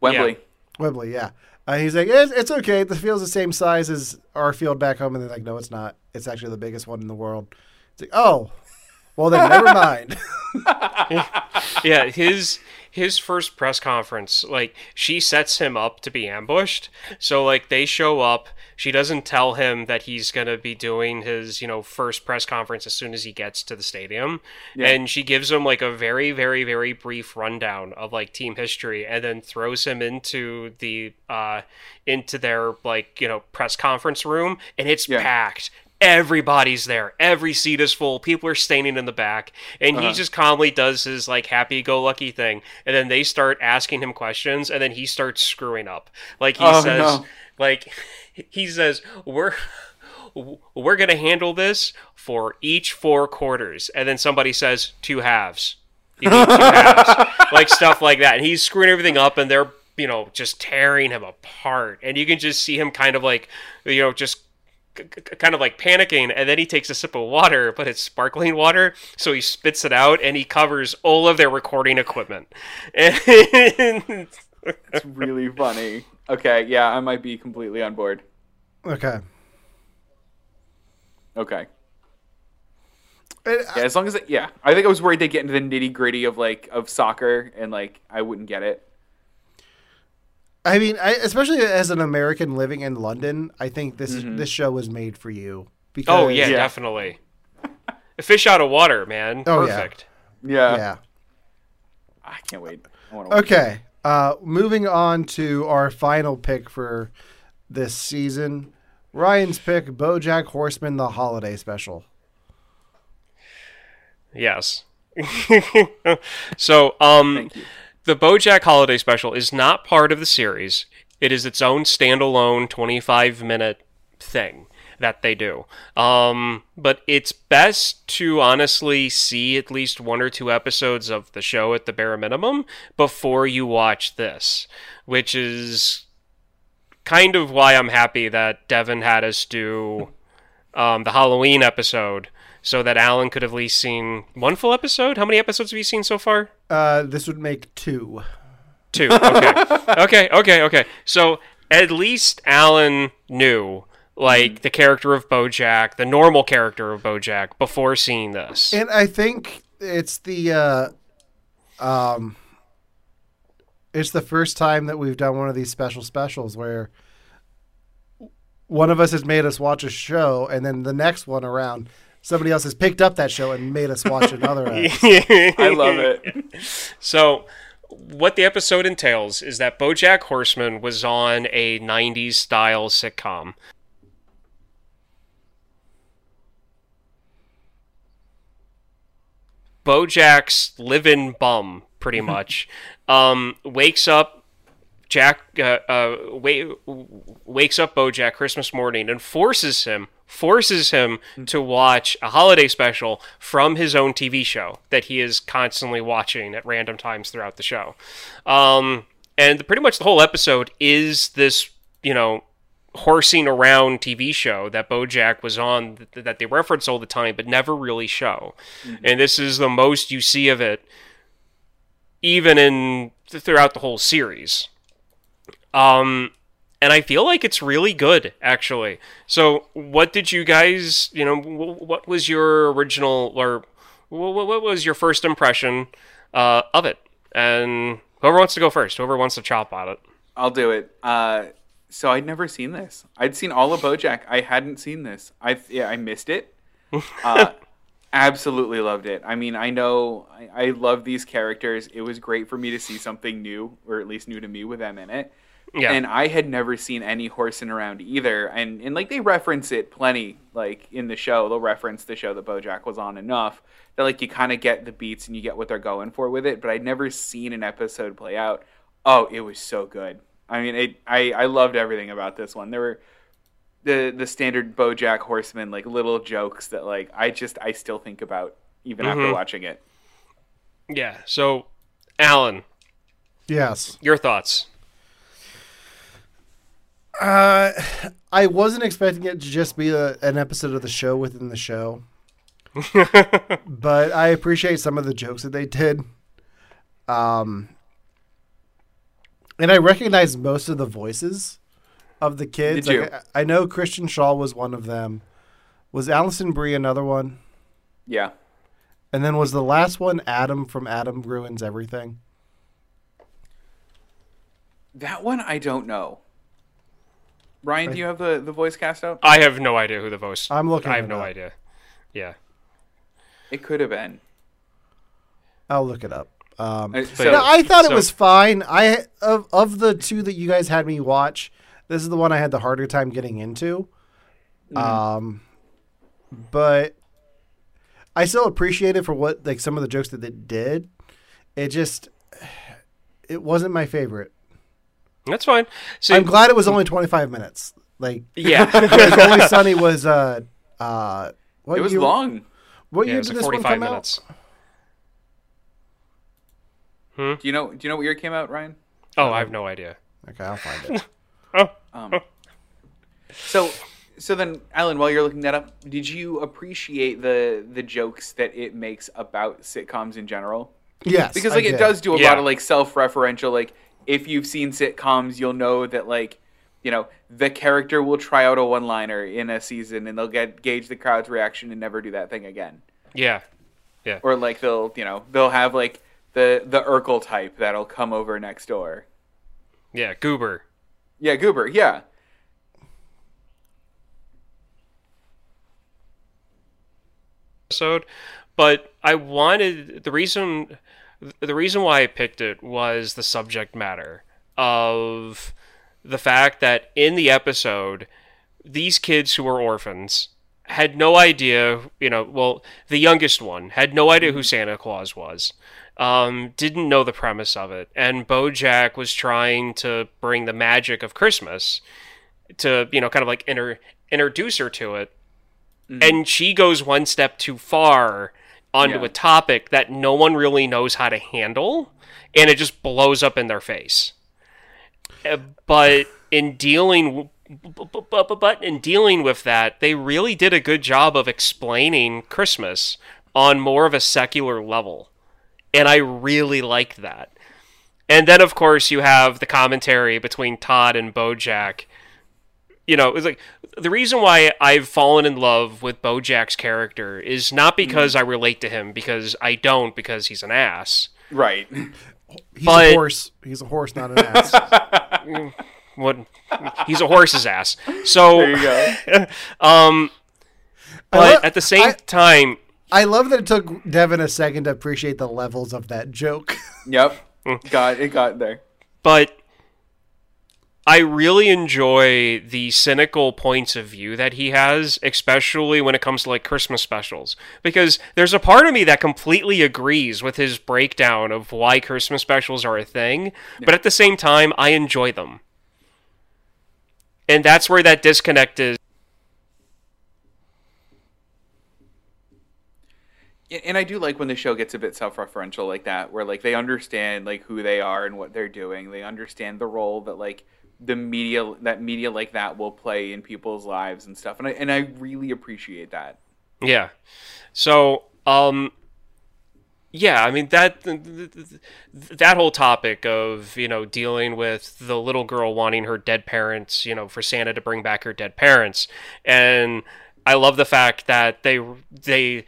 Wembley. Wembley, yeah. Uh, he's like, it's, it's okay. The field's the same size as our field back home, and they're like, no, it's not. It's actually the biggest one in the world. It's like, oh, well then, never mind. yeah, his his first press conference, like she sets him up to be ambushed. So like they show up, she doesn't tell him that he's gonna be doing his, you know, first press conference as soon as he gets to the stadium. And she gives him like a very, very, very brief rundown of like team history and then throws him into the uh into their like, you know, press conference room and it's Yeah. packed everybody's there. Every seat is full. People are standing in the back, and Uh-huh. he just calmly does his like happy-go-lucky thing. And then they start asking him questions, and then he starts screwing up. Like he Oh, says, no. like he says, "We're." We're gonna handle this for each four quarters, and then somebody says two halves. You need two halves, like stuff like that. And he's screwing everything up, and they're you know just tearing him apart. And you can just see him kind of like you know just kind of like panicking and then he takes a sip of water but it's sparkling water so he spits it out and he covers all of their recording equipment and It's really funny. Okay, yeah, I might be completely on board. okay. Okay. And, Yeah, as long as it, yeah, I think I was worried they'd get into the nitty gritty of like of soccer and like I wouldn't get it. I mean, I, especially as an American living in London, I think this this show was made for you. Because, oh yeah, Yeah. definitely a fish out of water man Oh, yeah. perfect Yeah, yeah. I can't wait. I want to watch. Okay. Uh, moving on to our final pick for this season. Ryan's pick, BoJack Horseman, the holiday special. yes so um Thank you. The BoJack Holiday Special is not part of the series. It is its own standalone 25 minute thing that they do. Um, but it's best to honestly see at least one or two episodes of the show at the bare minimum before you watch this, which is kind of why I'm happy that Devin had us do um, the Halloween episode so that Alan could have at least seen one full episode. How many episodes have you seen so far? Uh, this would make two. Two. Okay. okay. Okay. Okay. So at least Alan knew like the character of BoJack, the normal character of BoJack, before seeing this. And I think it's the uh, um, it's the first time that we've done one of these special specials where one of us has made us watch a show, and then the next one around, somebody else has picked up that show and made us watch another. episode. I love it. So, what the episode entails is that BoJack Horseman was on a '90s style sitcom. BoJack's living bum, pretty much, um, wakes up Jack uh, uh, wa- wakes up BoJack Christmas morning and forces him forces him to watch a holiday special from his own TV show that he is constantly watching at random times throughout the show. Um, and pretty much the whole episode is this, you know, horsing around TV show that BoJack was on th- that they reference all the time but never really show. And this is the most you see of it even in th- throughout the whole series. Um, and I feel like it's really good, actually. So, what did you guys, you know, what was your original, or wh- wh- what was your first impression uh, of it? And whoever wants to go first, whoever wants to chop on it. I'll do it. Uh, so I'd never seen this. I'd seen all of BoJack. I hadn't seen this. I yeah, I missed it. Uh, absolutely loved it. I mean, I know I, I love these characters. It was great for me to see something new, or at least new to me, with them in it. Yeah. And I had never seen any horsing around either. And and like they reference it plenty, like in the show. They'll reference the show that BoJack was on enough that like you kind of get the beats and you get what they're going for with it. But I'd never seen an episode play out. Oh, it was so good. I mean, it. I I loved everything about this one. There were the the standard BoJack Horseman like little jokes that like I just I still think about even after mm-hmm. watching it. yeah. So, Alan, yes. your thoughts? Uh, I wasn't expecting it to just be a, an episode of the show within the show. but I appreciate some of the jokes that they did. Um, and I recognize most of the voices of the kids. Did you? Like, I, I know Kristen Schaal was one of them. Was Alison Brie another one? Yeah. And then was the last one Adam from Adam Ruins Everything? That one I don't know. Ryan, do you have the, the voice cast out? I have no idea who the voice. I'm looking I have no up. idea. Yeah. It could have been. I'll look it up. Um, Uh, so, no, I thought it was fine. I of of the two that you guys had me watch, this is the one I had the harder time getting into. Um, but I still appreciate it for what like some of the jokes that they did. It just it wasn't my favorite. That's fine. See, I'm glad it was only 25 minutes. Like yeah. Only Sunny was uh uh what it was year, long. What yeah, year it was did like this one 45 come minutes. Do you know do you know what year it came out, Ryan? Oh, I have no idea. Okay, I'll find it. Oh, Um, so so then Alan, while you're looking that up, did you appreciate the the jokes that it makes about sitcoms in general? Yes, because I like it did. does do a Yeah. lot of like self-referential like if you've seen sitcoms you'll know that like you know the character will try out a one-liner in a season and they'll get gauge the crowd's reaction and never do that thing again yeah. Yeah. Or like they'll you know they'll have like the the urkel type that'll come over next door Yeah. Goober. yeah goober yeah episode, but I wanted the reason the reason why I picked it was the subject matter of the fact that in the episode these kids who were orphans had no idea, you know, well, the youngest one had no idea who Santa Claus was. Um, didn't know the premise of it, and Bojack was trying to bring the magic of Christmas to, you know, kind of like inter- introduce her to it and she goes one step too far onto Yeah. a topic that no one really knows how to handle and it just blows up in their face. Uh, but in dealing but in dealing with that they really did a good job of explaining christmas on more of a secular level and i really liked that. And then of course you have the commentary between todd and bojack. You know, it's like the reason why I've fallen in love with Bojack's character is not because I relate to him, because I don't, because he's an ass. right He's But- a horse. He's a horse, not an ass. What? He's a horse's ass. So, there you go um, but lo- at the same I- time, I love that it took Devin a second to appreciate the levels of that joke. yep got it got there but I really enjoy the cynical points of view that he has, especially when it comes to like Christmas specials. Because there's a part of me that completely agrees with his breakdown of why Christmas specials are a thing, but at the same time, I enjoy them. And that's where that disconnect is. And I do like when the show gets a bit self-referential like that, where like they understand like who they are and what they're doing. They understand the role that like the media that media like that will play in people's lives and stuff. And I and I really appreciate that. Yeah. So, um, yeah, I mean that that whole topic of you know dealing with the little girl wanting her dead parents, you know, for Santa to bring back her dead parents, and I love the fact that they they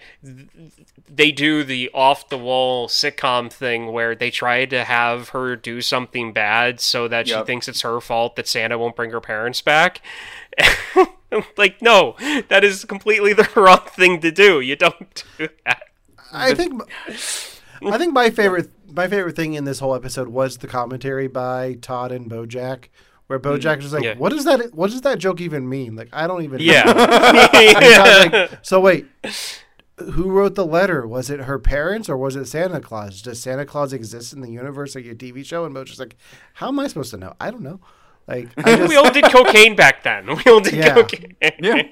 they do the off the wall sitcom thing where they try to have her do something bad so that she thinks it's her fault that Santa won't bring her parents back. like no, that is completely the wrong thing to do. You don't do that. I think I think my favorite my favorite thing in this whole episode was the commentary by Todd and Bojack, where Bojack was like, Yeah. "What does that? What does that joke even mean? Like, I don't even." know." Yeah. And like, so wait, who wrote the letter? Was it her parents or was it Santa Claus? Does Santa Claus exist in the universe like your TV show? And Bojack's like, "How am I supposed to know? I don't know." Like, I just, we all did cocaine back then. We all did Yeah. cocaine. Yeah.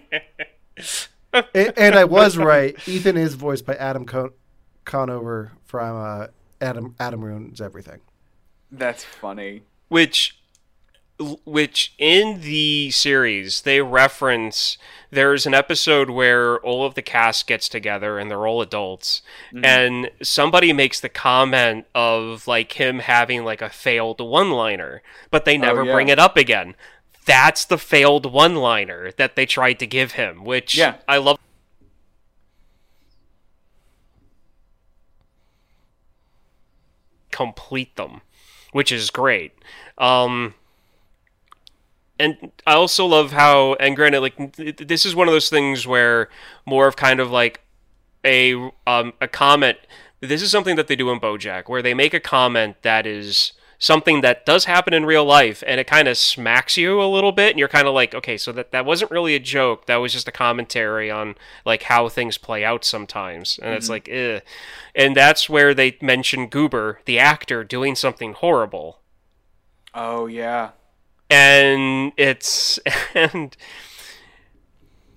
and, and I was right. Ethan is voiced by Adam Con- Conover from uh, Adam Adam Ruins Everything. That's funny. Which which in the series they reference there's an episode where all of the cast gets together and they're all adults Mm-hmm. and somebody makes the comment of like him having like a failed one liner but they never Oh, yeah. bring it up again that's the failed one liner that they tried to give him which Yeah. i love complete them which is great um and I also love how, and granted, like this is one of those things where more of kind of like a um, a comment. This is something that they do in BoJack, where they make a comment that is something that does happen in real life, and it kind of smacks you a little bit, and you're kind of like, okay, so that that wasn't really a joke. That was just a commentary on like how things play out sometimes, and it's like, eh. and that's where they mention Goober, the actor, doing something horrible Oh yeah. And it's and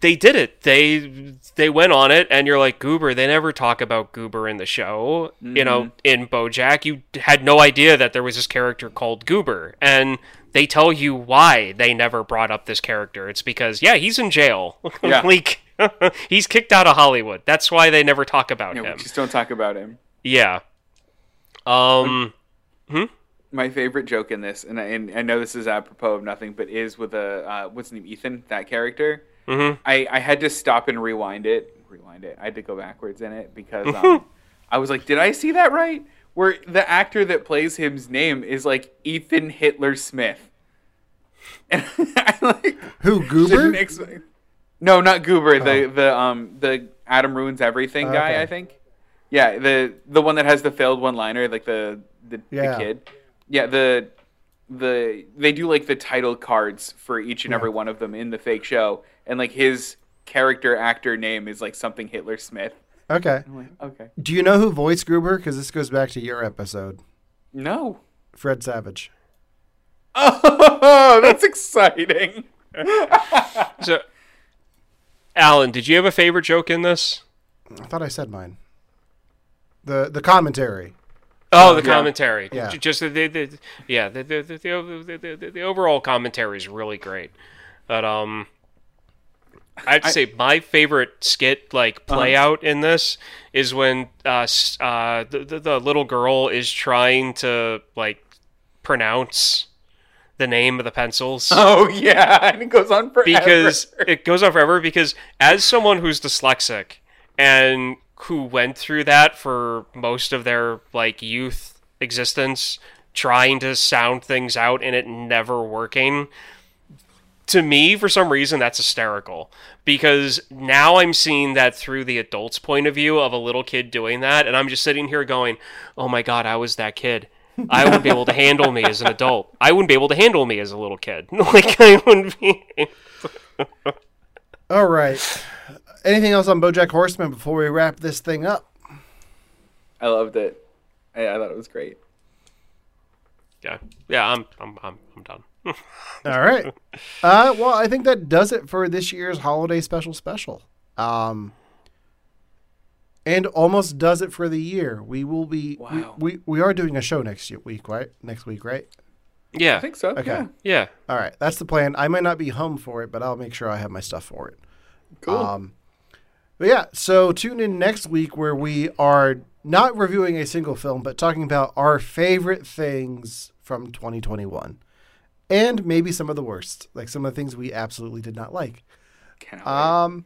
they did it. They they went on it and you're like goober they never talk about goober in the show. You know mm-hmm. in bojack you had no idea that there was this character called goober. And they tell you why they never brought up this character. It's because yeah he's in jail. Yeah. like he's kicked out of hollywood. That's why they never talk about him. just don't talk about him. yeah. Um, um hmm? My favorite joke in this, and I, and I know this is apropos of nothing, but is with a uh, what's his name, Ethan, that character. Mhm. I I had to stop and rewind it. Rewind it. I had to go backwards in it because um, I was like, did I see that right? Where the actor that plays him's name is like Ethan Hitler Smith, and I like Who Goober? didn't expect- No, not Goober. The the um the Adam ruins everything guy. Okay. I think. Yeah, the the one that has the failed one liner, like the the, Yeah. the kid. Yeah, the the they do like the title cards for each and every one of them in the fake show, and like his character actor name is like something Hitler Smith. Okay. Like, okay, Do you know who voiced Gruber? Because this goes back to your episode. no. Fred Savage. Oh, that's exciting. so alan did you have a favorite joke in this I thought I said mine. The the commentary. Oh, the commentary. Yeah. Just the, the, the yeah, the the, the, the, the, overall commentary is really great. But um, I'd say my favorite skit like play out in this is when uh, uh the, the the little girl is trying to like pronounce the name of the pencils Oh yeah, and it goes on forever. because it goes on forever because as someone who's dyslexic and who went through that for most of their like youth existence trying to sound things out and it never working. To me for some reason that's hysterical. Because now i'm seeing that through the adult's point of view of a little kid doing that and i'm just sitting here going oh my god i was that kid. I wouldn't be able to handle me as an adult. I wouldn't be able to handle me as a little kid. Like i wouldn't be All right. Anything else on BoJack Horseman before we wrap this thing up? I loved it. I, I thought it was great. yeah yeah i'm i'm i'm, I'm done All right. Uh, well, I think that does it for this year's holiday special special. Um, and almost does it for the year. We will be. Wow. We, we we are doing a show next year, week, right? Next week, right? yeah I think so. Okay. Yeah. yeah All right. That's the plan. I might not be home for it, but I'll make sure I have my stuff for it. Cool. Um, but yeah, so tune in next week where we are not reviewing a single film, but talking about our favorite things from 2021. And maybe some of the worst, like some of the things we absolutely did not like. Um,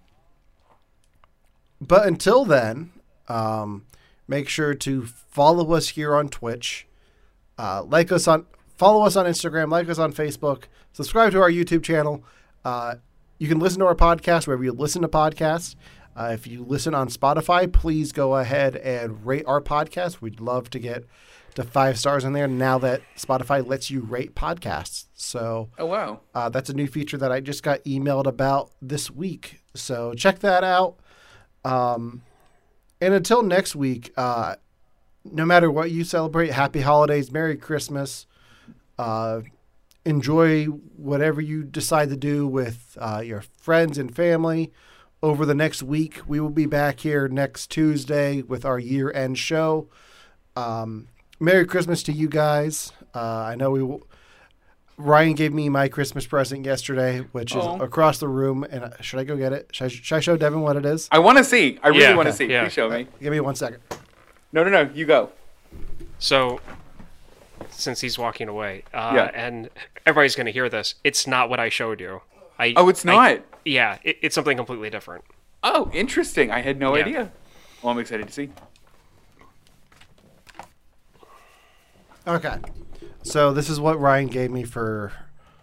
but until then, um, make sure to follow us here on Twitch, uh, like us on, follow us on Instagram, like us on Facebook, subscribe to our YouTube channel. Uh, you can listen to our podcast wherever you listen to podcasts. Uh, if you listen on Spotify, please go ahead and rate our podcast. We'd love to get to five stars in there now that Spotify lets you rate podcasts. So oh wow. uh, that's a new feature that I just got emailed about this week. So check that out. Um, and until next week, uh, no matter what you celebrate, happy holidays, Merry Christmas. Uh, enjoy whatever you decide to do with uh, your friends and family over the next week. We will be back here next Tuesday with our year end show. Um, Merry Christmas to you guys. Uh, I know we will. Ryan gave me my Christmas present yesterday, which is Oh. across the room. And uh, should I go get it? Should I, should I show Devin what it is? I want to see. I really Yeah, want to see. yeah. Please show me. Give me one second. No, no, no. You go. So, since he's walking away, uh, Yeah. and everybody's going to hear this, it's not what I showed you. I, Oh, it's I- not. yeah, it, it's something completely different. Oh, interesting. I had no Yeah. idea. Well, I'm excited to see. Okay. So this is what Ryan gave me for,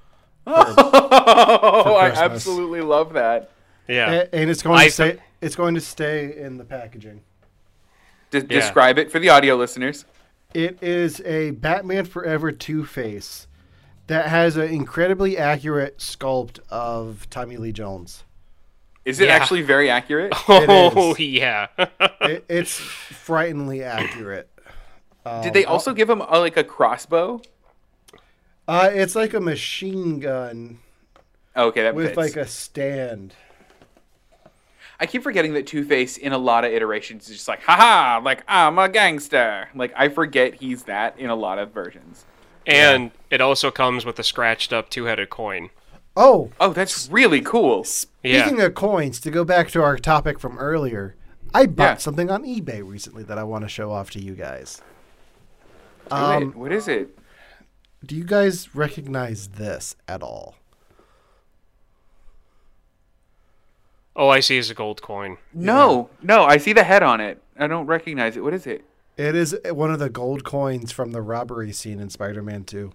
Oh, I absolutely love that. Yeah. a- and it's going I- to stay. It's going to stay in the packaging. De- Yeah. Describe it for the audio listeners. It is a Batman Forever Two Face that has an incredibly accurate sculpt of Tommy Lee Jones. Is it Yeah. actually very accurate? oh, is. yeah. It, it's frighteningly accurate. Did they also give him a, like a crossbow? Uh, it's like a machine gun Oh, okay, that with fits. like a stand. I keep forgetting that Two Face in a lot of iterations is just like, haha, like I'm a gangster. Like I forget he's that in a lot of versions. And it also comes with a scratched up two headed coin. Oh, Oh, that's really cool. Yeah. Speaking of coins, to go back to our topic from earlier, I bought Yeah. something on eBay recently that I want to show off to you guys. Do Um, it. What is it? Do you guys recognize this at all? Oh, I see is a gold coin. No, no, I see the head on it. I don't recognize it. What is it? It is one of the gold coins from the robbery scene in Spider-Man 2.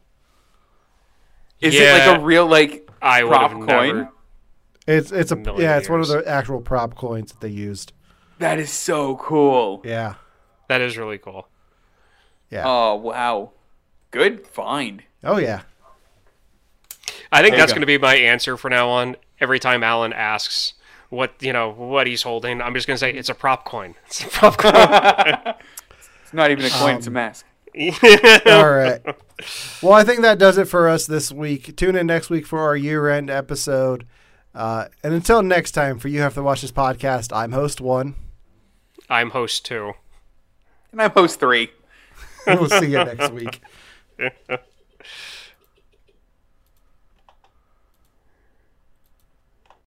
Is it like a real like I prop coin? It's it's a Million yeah, it's one of the actual prop coins that they used. That is so cool. Yeah. That is really cool. Yeah. Oh wow, good find. oh yeah. I think There that's go. going to be my answer from now on. Every time Alan asks what you know what he's holding, I'm just going to say it's a prop coin. It's a prop coin. It's not even a coin; Um, it's a mask. All right. Well, I think that does it for us this week. Tune in next week for our year-end episode. Uh, and until next time, for you have to watch this podcast. I'm host one. I'm host two. And I'm host three. We'll see you next week.